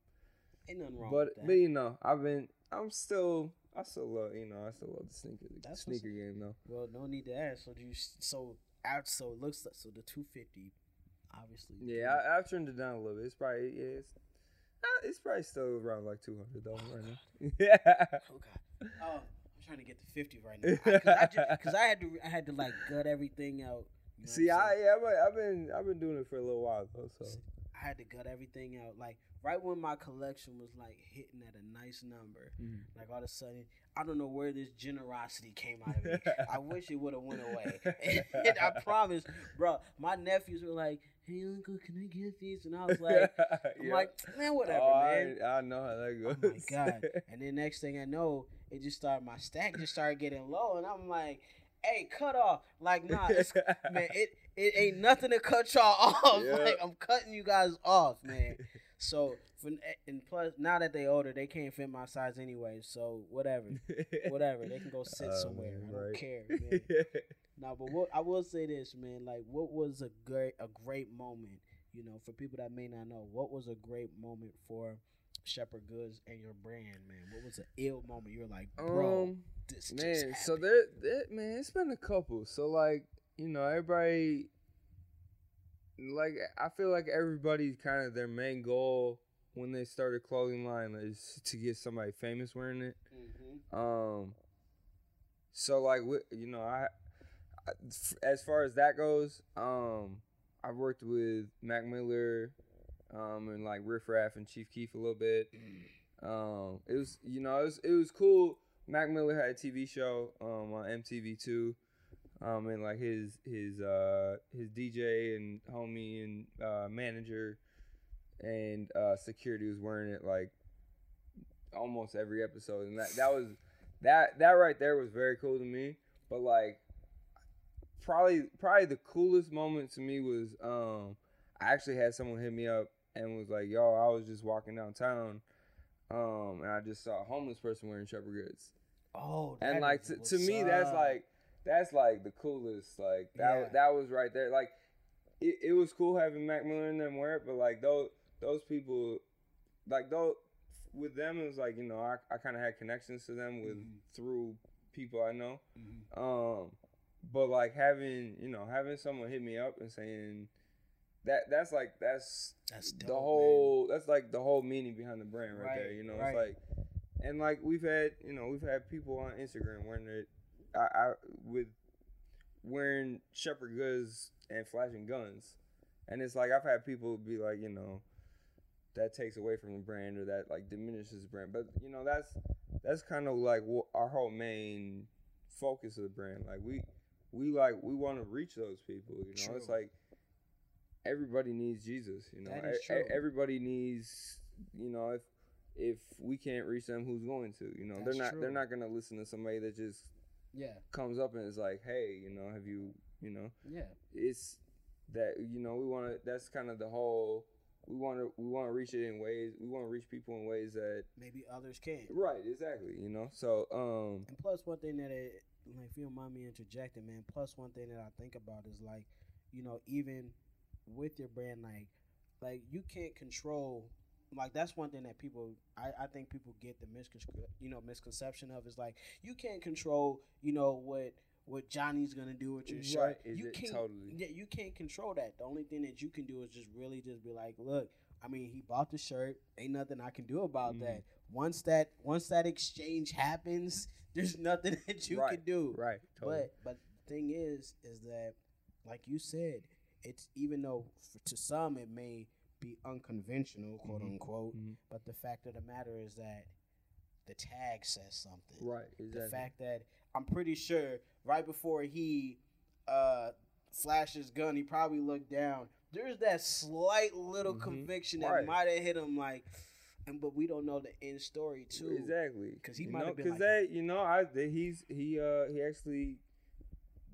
Ain't nothing wrong but with that. but you know I've been I'm still I still love you know I still love the sneaker That's sneaker game though. well, no need to ask. So do you? So out. So it looks like so the two fifty, obviously. Yeah, I, I've trimmed it down a little bit. It's probably yeah, it's uh, it's probably still around like 200 though right now. Yeah. Oh God. Oh, I'm trying to get to fifty right now. Because I, 'cause I had to. I had to like gut everything out. you know See, I yeah, I've been, I've been doing it for a little while though. So I had to gut everything out. Like right when my collection was like hitting at a nice number, Mhm. like all of a sudden, I don't know where this generosity came out of me. I wish it would have went away. and I promise, bro. My nephews were like, "Hey, uncle, can I get these?" And I was like, "I'm Yeah. like, man, whatever, Oh, man." I, I know how that goes. Oh my god! And then next thing I know, it just started. My stack just started getting low, and I'm like, "Hey, cut off!" Like, nah, it's, man, it it ain't nothing to cut y'all off. Yeah. Like, I'm cutting you guys off, man. So, for, and plus, now that they older, they can't fit my size anyway. So, whatever, whatever. They can go sit Oh, somewhere. man, I don't right. care, man. No, but what I will say this, man. Like, what was a great a great moment? You know, for people that may not know, what was a great moment for Shepherd Goods and your brand, man? What was an ill moment? You were like, bro, um, this man, so there, there, man, it's been a couple. So like, you know, everybody, like, I feel like everybody's kind of their main goal when they start a clothing line is to get somebody famous wearing it. Mhm. Um, so like, you know, I, as far as that goes, um, I've worked with Mac Miller, um, and like Riff Raff and Chief Keef a little bit. Um, it was, you know, it was it was cool. Mac Miller had a TV show um on MTV too. Um, and like his his uh his DJ and homie and uh, manager and uh, security was wearing it like almost every episode, and that that was that that right there was very cool to me. But like probably probably the coolest moment to me was um I actually had someone hit me up and was like, "Yo, I was just walking downtown, um, and I just saw a homeless person wearing Shepherd goods." Oh, and like to, to me that's like that's like the coolest like that Yeah. that was right there like it, it was cool having Mac Miller and them wear it but like those those people like those with them it was like you know I, I kind of had connections to them with Mhm. through people I know Mhm. um but like having you know having someone hit me up and saying that that's like that's That's dope, the man. whole that's like the whole meaning behind the brand right, there you know right. it's like and like we've had you know we've had people on instagram wearing it i, I with wearing shepherd goods and flashing guns and it's like i've had people be like you know that takes away from the brand or that like diminishes the brand but you know that's that's kind of like our whole main focus of the brand like we we like we want to reach those people you know it's like everybody needs Jesus. You know, E- true. everybody needs. You know, if if we can't reach them, who's going to? You know, That's they're not they're not gonna listen to somebody that just Yeah, comes up and is like, hey, you know, have you, you know, yeah, it's that you know we want to. That's kind of the whole. We want to we want to reach it in ways. We want to reach people in ways that maybe others can't. right exactly. You know, so um And plus, one thing that it, like, if you don't mind me interjecting, man. Plus, one thing that I think about is like, you know, even with your brand, like, like you can't control. Like that's one thing that people, I, I think people get the misconception, you know, misconception of is like you can't control, you know, what what Johnny's gonna do with your shirt. Right, you can't, totally. yeah, you can't control that. The only thing that you can do is just really just be like, look, I mean, he bought the shirt. Ain't nothing I can do about Mhm. that. Once that once that exchange happens, there's nothing that you right, can do. right. Totally. But but the thing is, is that like you said, it's even though f to some it may be unconventional, quote Mhm. unquote, Mhm. but the fact of the matter is that the tag says something right, exactly. the fact that I'm pretty sure right before he uh flashed his gun, he probably looked down. There's that slight little Mhm. conviction that Right. might have hit him, like, and but we don't know the end story too. Exactly, because he might have been 'cause like- that you know I that he's he uh he actually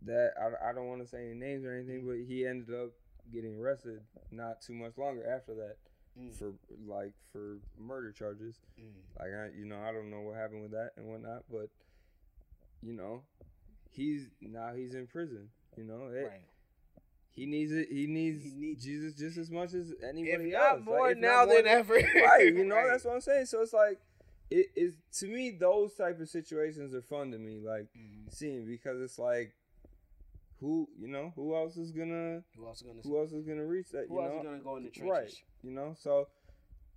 that I, I don't want to say any names or anything, but he ended up getting arrested not too much longer after that Mm, for like for murder charges. mm. Like I you know I don't know what happened with that and whatnot, but you know he's now he's in prison. You know it, right. he needs it. He needs, He needs- Jesus just as much as If anybody not else. more like, if now not more than ever. right you know Right. that's what i'm saying so it's like it is to me those type of situations are fun to me like Mhm. seeing because it's like who you know who else is gonna Who else is gonna? who else is gonna reach that who you else know is gonna go in the right trenches? you know so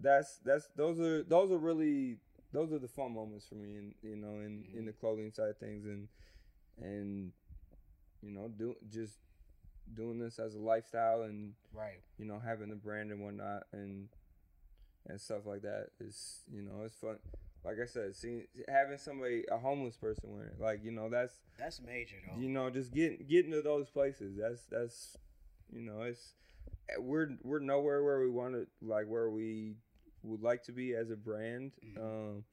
that's that's those are those are really those are the fun moments for me and you know in in the clothing side of things and and you know do just doing this as a lifestyle and Right. you know, having the brand and whatnot and and stuff like that is, you know, it's fun. Like I said, seeing having somebody a homeless person wearing it, like you know, that's That's major though. you know, just getting getting to those places. That's that's you know, it's we're we're nowhere where we want to like where we would like to be as a brand. Mhm. Um,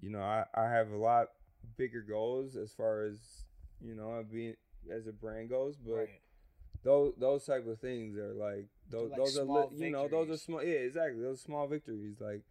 you know, I I have a lot bigger goals as far as you know being as a brand goes, but right. those those type of things are like those like those are li- you know those are small yeah exactly those small victories like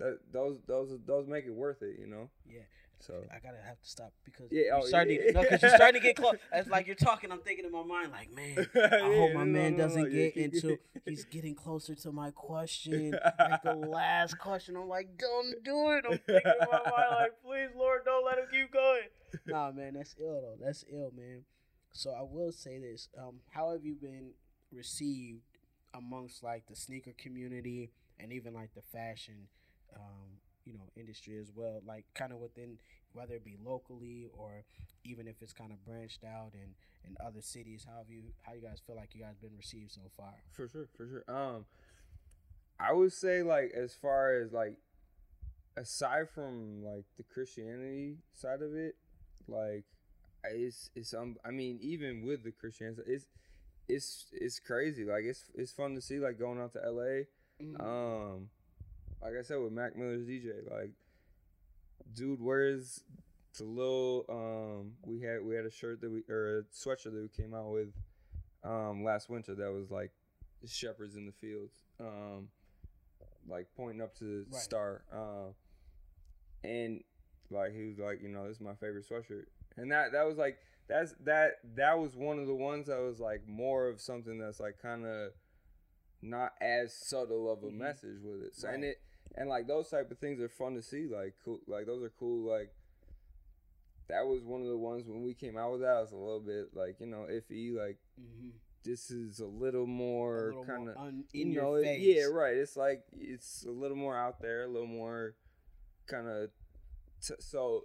that those those those make it worth it you know Yeah. so I gotta have to stop because Yeah, you're oh, starting yeah. to, no, because you're starting to get close. It's like you're talking. I'm thinking in my mind, like, man, I hope my man doesn't get into. He's getting closer to my question, like the last question. I'm like, don't do it. I'm thinking in my mind, like, please, Lord, don't let him keep going. Nah, man, that's ill though. That's ill, man. So I will say this: um, How have you been received amongst like the sneaker community and even like the fashion, um, you know, industry as well? Like, kind of within whether it be locally or even if it's kind of branched out in in other cities. How have you? How you guys feel like you guys been received so far? for sure for sure um i would say like as far as like aside from like the christianity side of it like it's it's um i mean even with the christianity it's it's it's crazy like it's it's fun to see like going out to la Mm-hmm. Um, like I said with Mac Miller's DJ, like, dude wears the little um we had we had a shirt that we or a sweatshirt that we came out with um last winter that was like shepherds in the fields um like pointing up to the Right. star um and like he was like you know this is my favorite sweatshirt and that that was like that's that that was one of the ones that was like more of something that's like kind of not as subtle of a Mhm. message with it. So and it and like those type of things are fun to see. Like cool, like those are cool. Like that was one of the ones when we came out with that. I was a little bit like you know iffy. Like Mm-hmm. this is a little more kind of un, you know it- yeah right. It's like it's a little more out there, a little more kind of t- so.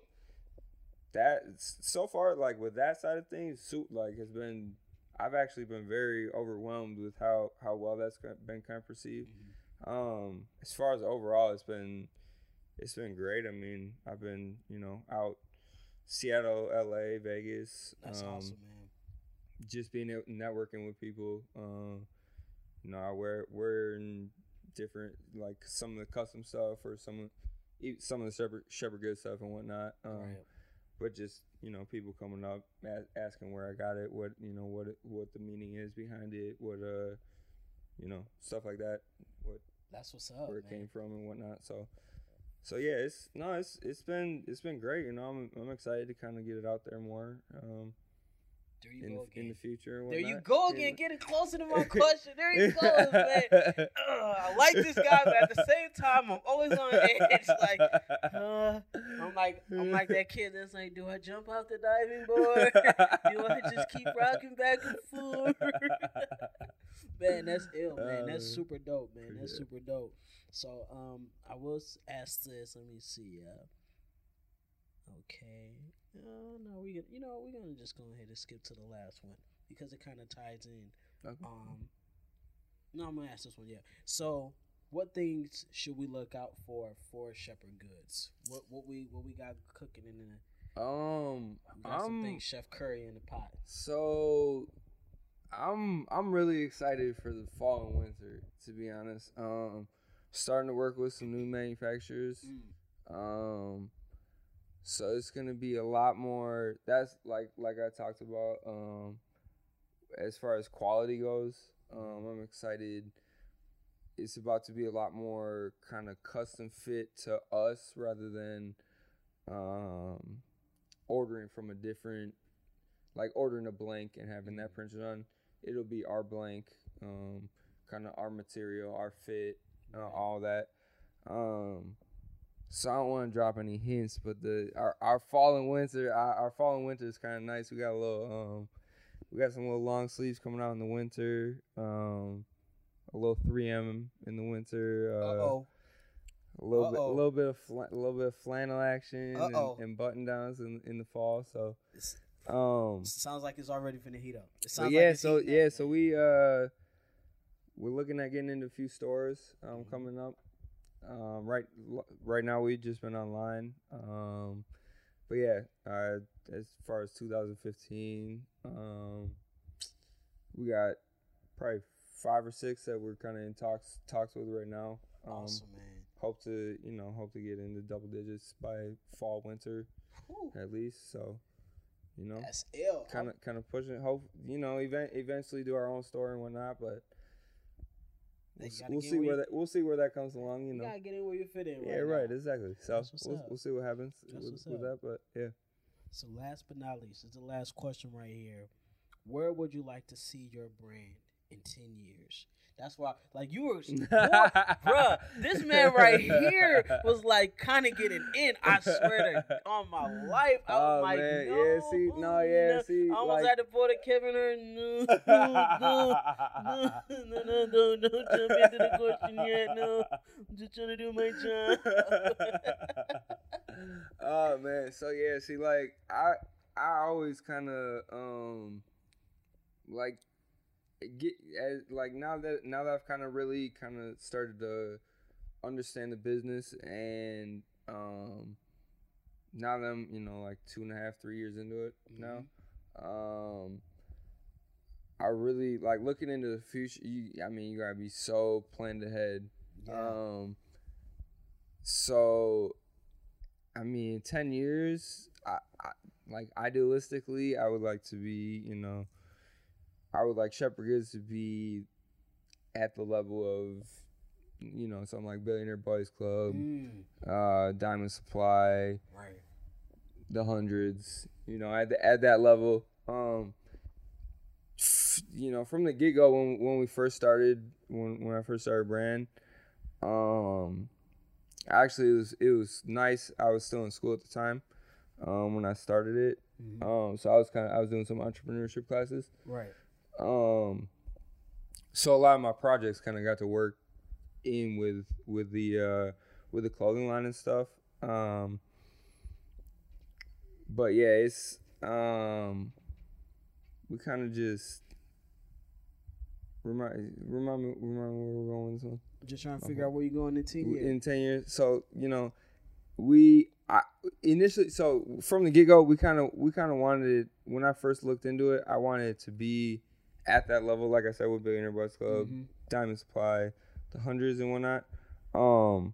That so far, like with that side of things, suit like has been I've actually been very overwhelmed with how how well that's been kind of perceived. Mhm. Um, as far as overall, it's been it's been great. I mean, I've been you know out Seattle, L.A., Vegas. That's um, awesome, man. Just being networking with people. Um, you know, I wear wearing different like some of the custom stuff or some of some of the shepherd shepherd good stuff and whatnot. Um, Right. But just you know, people coming up asking where I got it, what you know, what it, what the meaning is behind it, what uh, you know, stuff like that, what That's what's up, where it man. came from and whatnot. So, so yeah, it's no, it's it's been it's been great. You know, I'm I'm excited to kind of get it out there more. Um, There you in go the, in the future. There you go again, getting closer to my question. There you go, man. Ugh, I like this guy, but at the same time, I'm always on edge. Like, uh, I'm like, I'm like that kid that's like, do I jump off the diving board? do I just keep rocking back and forth? man, that's ill, man. That's Uh, super dope, man. That's yeah. super dope. So, um, I will ask this. Let me see. Uh, okay. Uh, no, we gonna, you know, we're gonna just go ahead and skip to the last one because it kind of ties in. Okay. Um, no, I'm gonna ask this one. Yeah. So, what things should we look out for for Shepherd Goods? What what we what we got cooking in the Um, we got some I'm things Chef Curry in the pot. so I'm I'm really excited for the fall and winter. To be honest, um, starting to work with some new manufacturers. Um, so it's gonna be a lot more. That's like like I talked about. Um, as far as quality goes, um, I'm excited. It's about to be a lot more kind of custom fit to us rather than um, ordering from a different, like ordering a blank and having that printed on. It'll be our blank, um, kind of our material, our fit, uh, all that. Um, so I don't want to drop any hints, but the our, our fall and winter our, our fall and winter is kind of nice. We got a little um, we got some little long sleeves coming out in the winter. Um, a little 3M in the winter. Uh oh. a little bit, a little bit of fla- a little bit of flannel action and, Uh-oh. and button downs in in the fall. So um, Sounds like it's already finna heat up. It sounds yeah, like so yeah, up, so we uh we're looking at getting into a few stores um Mhm. coming up. Um right right now we've just been online. Um but yeah, uh as far as 2015, um we got probably five or six that we're kind of in talks talks with right now. Um awesome, man. hope to, you know, hope to get into double digits by fall winter Whew, at least, so you know that's ill. kind of kind of pushing hope you know event eventually do our own store and whatnot but we'll, you we'll see where you- that we'll see where that comes along you You know gotta get in where you fit in. Right yeah right, now. exactly so we'll, we'll see what happens That's with, with that but yeah So last but not least, this is the last question right here. Where would you like to see your brand in ten years? That's why, like you were, bruh. This man right here was like kind of getting in. I swear to on my life, I was Oh, like, man. no, Yeah, see- no, yeah, no. see, I almost like- had to pull the Kevin Hart. No, no, no, no, no, don't, don't jump into the question yet. No, I'm just trying to do my job. oh man so yeah see like i i always kind of um like get as like now that now that i've kind of really kind of started to understand the business and um now that i'm you know like two and a half three years into it now um i really like looking into the future you i mean you gotta be so planned ahead Yeah. um so I mean, ten years. I, I like idealistically, I would like to be. You know, I would like Shepherd Goods to be at the level of, you know, something like Billionaire Boys Club, Mm, uh, Diamond Supply, right. the hundreds. You know, at the, at that level. Um, you know, from the get go when when we first started, when when I first started brand, um, actually it was it was nice. I was still in school at the time, um, when I started it. Mhm. Um, so I was kind of I was doing some entrepreneurship classes. Right. Um, so a lot of my projects kind of got to work in with with the uh, with the clothing line and stuff. Um, but yeah, it's um, we kind of just remind remind me remind me where we're going with this one Just trying to figure out where you're going in ten years. in 10 years so you know we I, initially so from the get-go we kind of we kind of wanted it when i first looked into it i wanted it to be at that level like i said with billionaire boys club Mhm. Diamond Supply, the hundreds and whatnot. Um,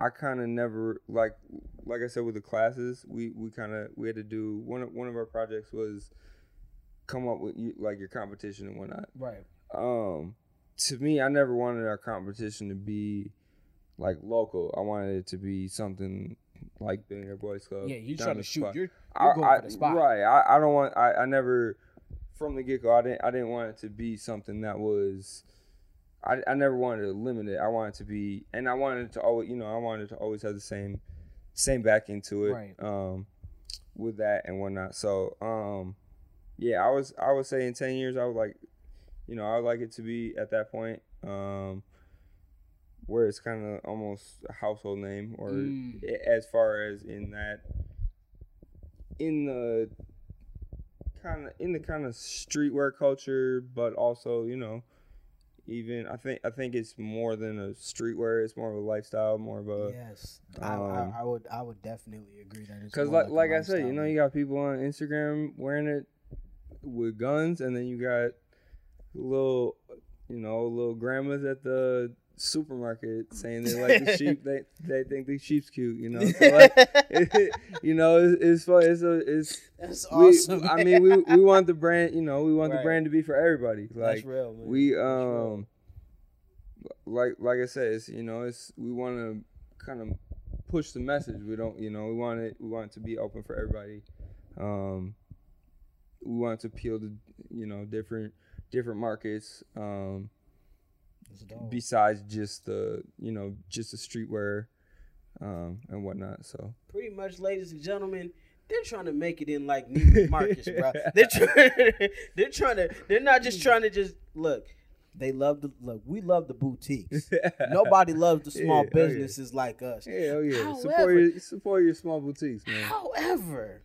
I kind of never like like I said with the classes, we we kind of we had to do one of one of our projects was come up with you, like your competition and whatnot. Right. Um, to me, I never wanted our competition to be like local. I wanted it to be something like Billionaire Boys Club. Yeah, you're trying to shoot. You're, you're going I- for the spot. Right. I, I don't want. I, I never from the get go. I didn't. I didn't want it to be something that was. I, I never wanted to limit it. I wanted to be, and I wanted to always. You know, I wanted to always have the same, same backing to it. Right. Um, with that and whatnot. So, um, yeah, I was. I would say in ten years, I would like, you know, I would like it to be at that point. Um. Where it's kind of almost a household name, or Mm. as far as in that in the kind of in the kind of streetwear culture, but also you know, even I think I think it's more than a streetwear. It's more of a lifestyle, more of a yes, I, um, I, I would. I would definitely agree that it's because like like I said, you know, you got people on Instagram wearing it with guns, and then you got little you know little grandmas at the supermarket saying they like the sheep. They they think the sheep's cute. You know, so like, you know, it's, it's fun. It's a, it's That's we, awesome. I mean, we we want the brand. You know, we want the brand to be for everybody. That's Like real, man. we That's real. um, like like I said, it's you know, it's we want to kind of push the message. We don't, you know, we want it. We want it to be open for everybody. Um, we want it to appeal to you know different different markets. Um, That's. Besides just the you know just the streetwear, um, and whatnot. So pretty much, ladies and gentlemen, they're trying to make it in like Neiman Marcus, bro. They're trying. they're trying to. They're not just trying to just look. They love the look. We love the boutiques. Nobody loves the small Yeah, oh, yeah. businesses like us. Yeah, oh yeah. support your support your small boutiques, man. However,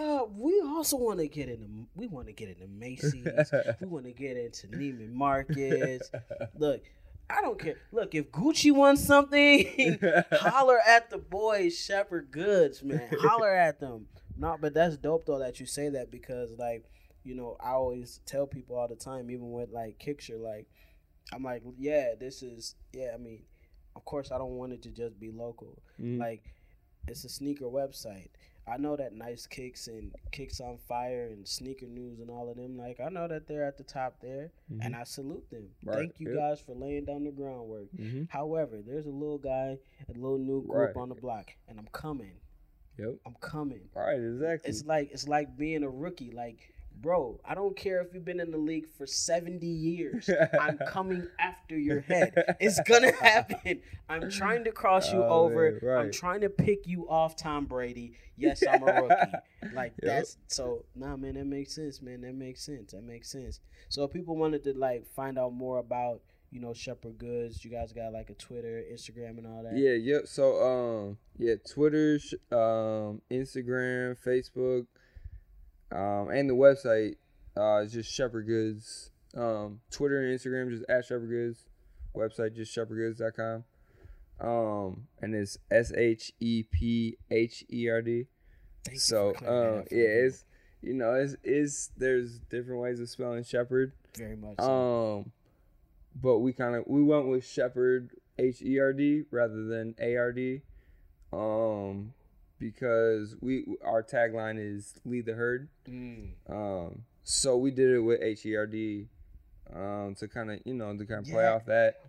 uh, we also want to get into we want to get into Macy's. we want to get into Neiman Marcus. Look, I don't care. Look, if Gucci wants something, holler at the boys, Shepherd Goods, man. Holler at them. No, but that's dope though that you say that because like, you know, I always tell people all the time, even with like Kickture, like, I'm like, yeah, this is yeah. I mean, of course, I don't want it to just be local. Mhm. Like, it's a sneaker website. I know that Nice Kicks and Kicks on Fire and Sneaker News and all of them. Like, I know that they're at the top there, and I salute them. Right, Thank you yep. guys for laying down the groundwork. Mhm. However, there's a little guy, a little new group Right. on the block, and I'm coming. Yep. I'm coming. All right, exactly. It's like it's like being a rookie. Like, bro, I don't care if you've been in the league for 70 years. I'm coming after your head. It's gonna happen. I'm trying to cross you Oh, over. man, right. I'm trying to pick you off Tom Brady. Yes, I'm a rookie. Like Yep. that's so nah man, that makes sense, man. That makes sense. That makes sense. So if people wanted to like find out more about, you know, Shepherd Goods, you guys got like a Twitter, Instagram and all that. Yeah, yep. So um yeah, Twitter, um, Instagram, Facebook, um, and the website uh is just Shepherd Goods. Um, Twitter and Instagram just at Shepherd Goods. Website just shepherdgoods.com. Um, and it's S H E P H E R D. So for clearing that um yeah, it's you know, it's it's there's different ways of spelling shepherd. very much so. Um, but we kind of we went with Shepherd H E R D rather than A R D, um, because we our tagline is lead the herd. Mm. Um, so we did it with H E R D, um, to kind of you know to kind of play Yeah. off that.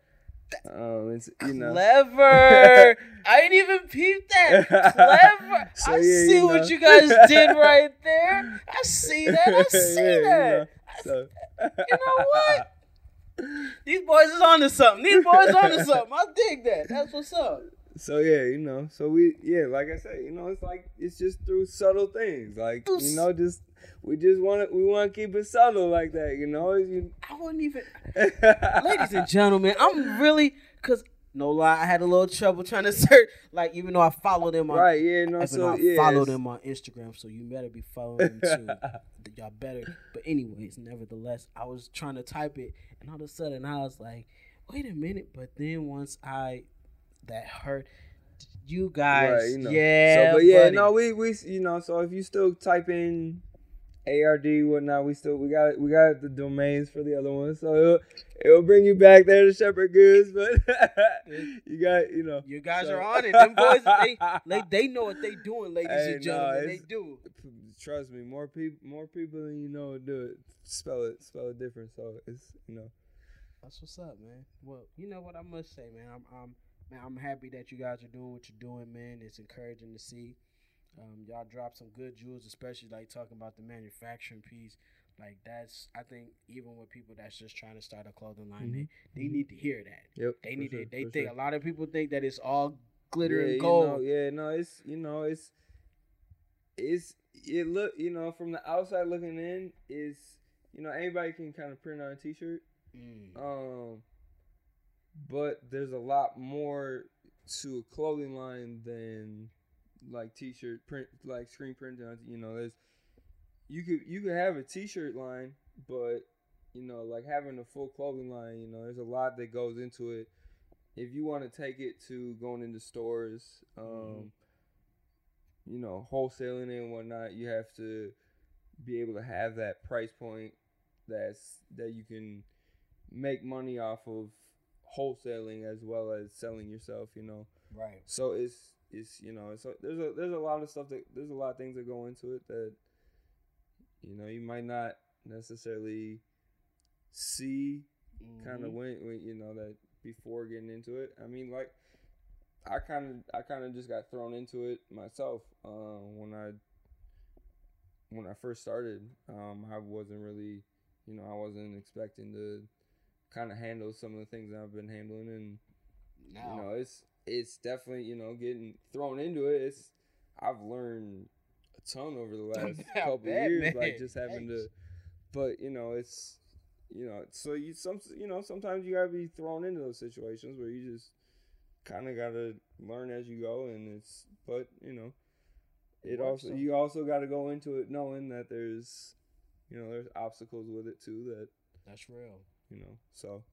Um, it's you know. Clever. I didn't even peep that. Clever. So, I yeah, see you what you guys did right there. I see that. I see Yeah, you that. know, so. You know what? These boys is onto something. These boys onto something. I dig that. That's what's up. So yeah, you know, so we yeah, like I said, you know, it's like it's just through subtle things, like you know, just we just want to we want to keep it subtle like that, you know. You, I wouldn't even. Ladies and gentlemen, I'm really because no lie, I had a little trouble trying to search. Like even though I followed them on right, yeah, no, so I yeah, follow them on Instagram, so you better be following them too. Y'all better. But anyways, nevertheless, I was trying to type it, and all of a sudden I was like, "Wait a minute!" But then once I that hurt you guys, Right, you know. yeah. So, but yeah, buddy. no, we we you know, so if you still type in ARD whatnot. We still we got we got the domains for the other ones, so it'll, it'll bring you back there to Shepherd Goods. But you got you know You guys so- are on it. Them boys, they, they they know what they doing, ladies Hey, and no, gentlemen. they do. Trust me, more people more people than you know do it. Spell it spell it different. So it's you know That's what's up, man. Well, you know what I must say, man. I'm, I'm, man, I'm happy that you guys are doing what you're doing, man. It's encouraging to see. Um, y'all dropped some good jewels, especially like talking about the manufacturing piece. Like that's, I think, even with people that's just trying to start a clothing line, they, they need to hear that. yep. They need sure, to. They think sure. a lot of people think that it's all glitter yeah, and you gold. know, yeah, no, it's you know, it's it's it look you know from the outside looking in is you know anybody can kind of print on a t-shirt, Mm. um, but there's a lot more to a clothing line than like t-shirt print like screen printing. You know, there's you could you could have a t-shirt line, but you know like having a full clothing line, you know, there's a lot that goes into it if you want to take it to going into stores, um, you know, wholesaling and whatnot, you have to be able to have that price point that's that you can make money off of wholesaling as well as selling yourself. You know, Right. so it's it's you know, so there's a there's a lot of stuff that there's a lot of things that go into it that you know you might not necessarily see kind of when, when you know that before getting into it. I mean, like I kind of I kind of just got thrown into it myself uh, when I when I first started. Um, I wasn't really, you know, I wasn't expecting to kind of handle some of the things that I've been handling, and Now, you know, it's it's definitely you know getting thrown into it. It's I've learned a ton over the last couple bet, years, man. like just having to. But you know, it's you know, so you some you know sometimes you gotta be thrown into those situations where you just kind of gotta learn as you go, and it's but you know, it also some. you also got to go into it knowing that there's you know there's obstacles with it too that that's real. You know so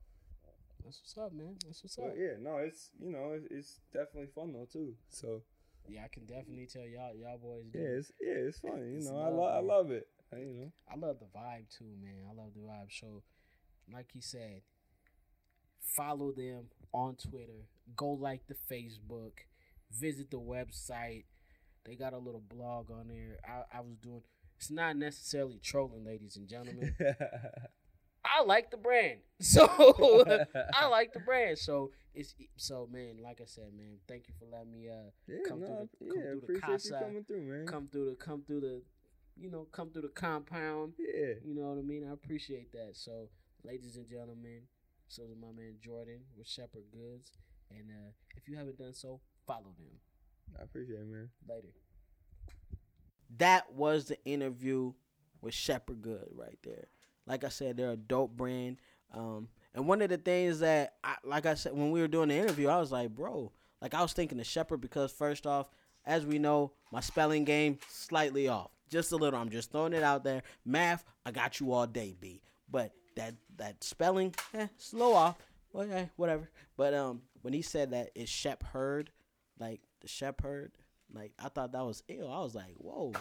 That's what's up, man. That's what's up. yeah no it's you know it's, it's definitely fun though too so Yeah, I can definitely tell y'all, y'all boys. Do. yeah it's yeah it's fun you It's know I love, love I love it I, you know I love the vibe too, man. I love the vibe. So, like he said, follow them on Twitter. Go like the Facebook. Visit the website. They got a little blog on there. I, I was doing. It's not necessarily trolling, ladies and gentlemen. I like the brand, so I like the brand. So it's so man. Like I said, man. Thank you for letting me uh yeah Come through no the- yeah come through the appreciate casa, you coming through man come through the come through the, you know, come through the compound. yeah You know what I mean? I appreciate that. So, ladies and gentlemen, so is my man Jordan with Shepherd Goods. And uh, if you haven't done so, follow them. I appreciate it man Later. That was the interview with Shepherd Good right there. Like I said, they're a dope brand. Um, and one of the things that, I, like I said, when we were doing the interview, I was like, bro, like I was thinking of Shepherd because first off, as we know, my spelling game slightly off, just a little. I'm just throwing it out there. Math, I got you all day, B. But that that spelling, eh, slow off. Yeah, whatever. But um, when he said that it's Shep Herd, like the Shep Herd, like I thought that was ill. I was like, whoa,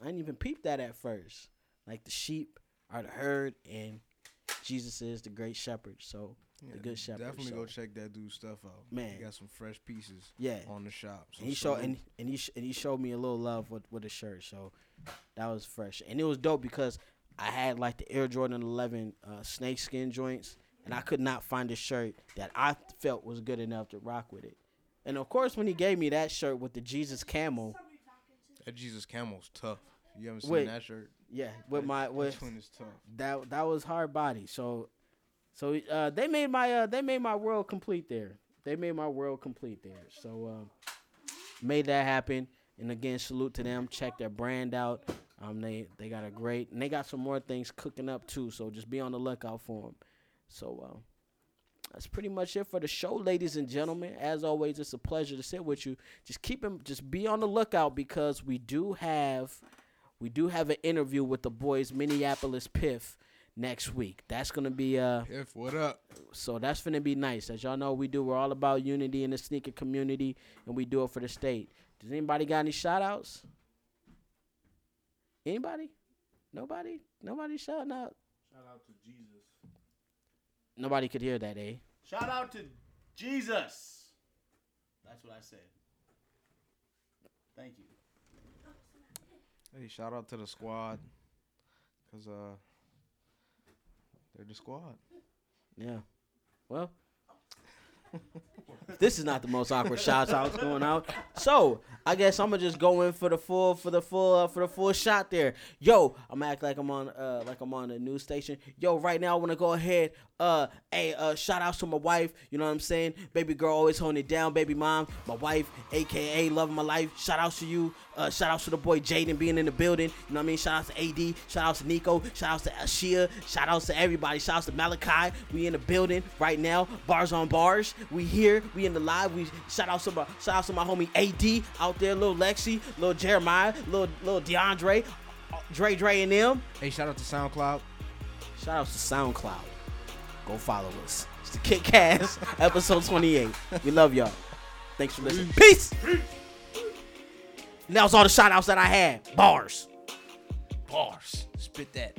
I didn't even peep that at first. Like the sheep are the herd, and Jesus is the great shepherd. So the good shepherd. Definitely so, go check that dude's stuff out. Man. he got some fresh pieces Yeah, on the shop. So and he showed and, and he sh- and he showed me a little love with with the shirt. So that was fresh, and it was dope because I had like the Air Jordan 11 uh, snake skin joints, and I could not find a shirt that I felt was good enough to rock with it. And of course, when he gave me that shirt with the Jesus camel, that Jesus Camel's tough. You haven't seen Wait. that shirt? Yeah, with That- my with is tough. that that was hard body. So so uh, they made my uh, they made my world complete there. They made my world complete there. So um, made that happen. And again, salute to them. Check their brand out. Um, they they got a great and they got some more things cooking up too. So just be on the lookout for them. So um, that's pretty much it for the show, ladies and gentlemen. As always, it's a pleasure to sit with you. Just keep them, just be on the lookout because we do have we do have an interview with the boys Minneapolis Piff next week. That's gonna be uh If what up? so that's gonna be nice. As y'all know, we do we're all about unity in the sneaker community and we do it for the state. Does anybody got any shout outs? Anybody? Nobody, nobody shouting out. Shout out to Jesus. Nobody could hear that, eh? Shout out to Jesus. That's what I said. Thank you. Hey, shout out to the squad, cause uh, they're the squad. Yeah. Well, this is not the most awkward shots outs going out. So I guess I'm gonna just go in for the full for the full uh, for the full shot there. Yo, I'm act like I'm on uh like I'm on a news station. Yo, right now I wanna go ahead. Uh, hey, uh, shout outs to my wife. You know what I'm saying? Baby girl always holding it down. Baby mom, my wife, aka love of my life. Shout outs to you. Uh, shout outs to the boy Jaden being in the building. You know what I mean? Shout outs to AD. Shout outs to Nico. Shout outs to Ashia. Shout outs to everybody. Shout outs to Malachi. We in the building right now. Bars on bars. We here. We in the live. We shout outs to my shout outs to my homie AD out there. Little Lexi. Little Jeremiah. Little little DeAndre. uh, Dre Dre and them. Hey, shout out to SoundCloud. Shout outs to SoundCloud. Go follow us. It's the Kit Cast, episode 28. We love y'all. Thanks for listening. Peace. And that was all the shout outs that I had. Bars. Bars. Spit that.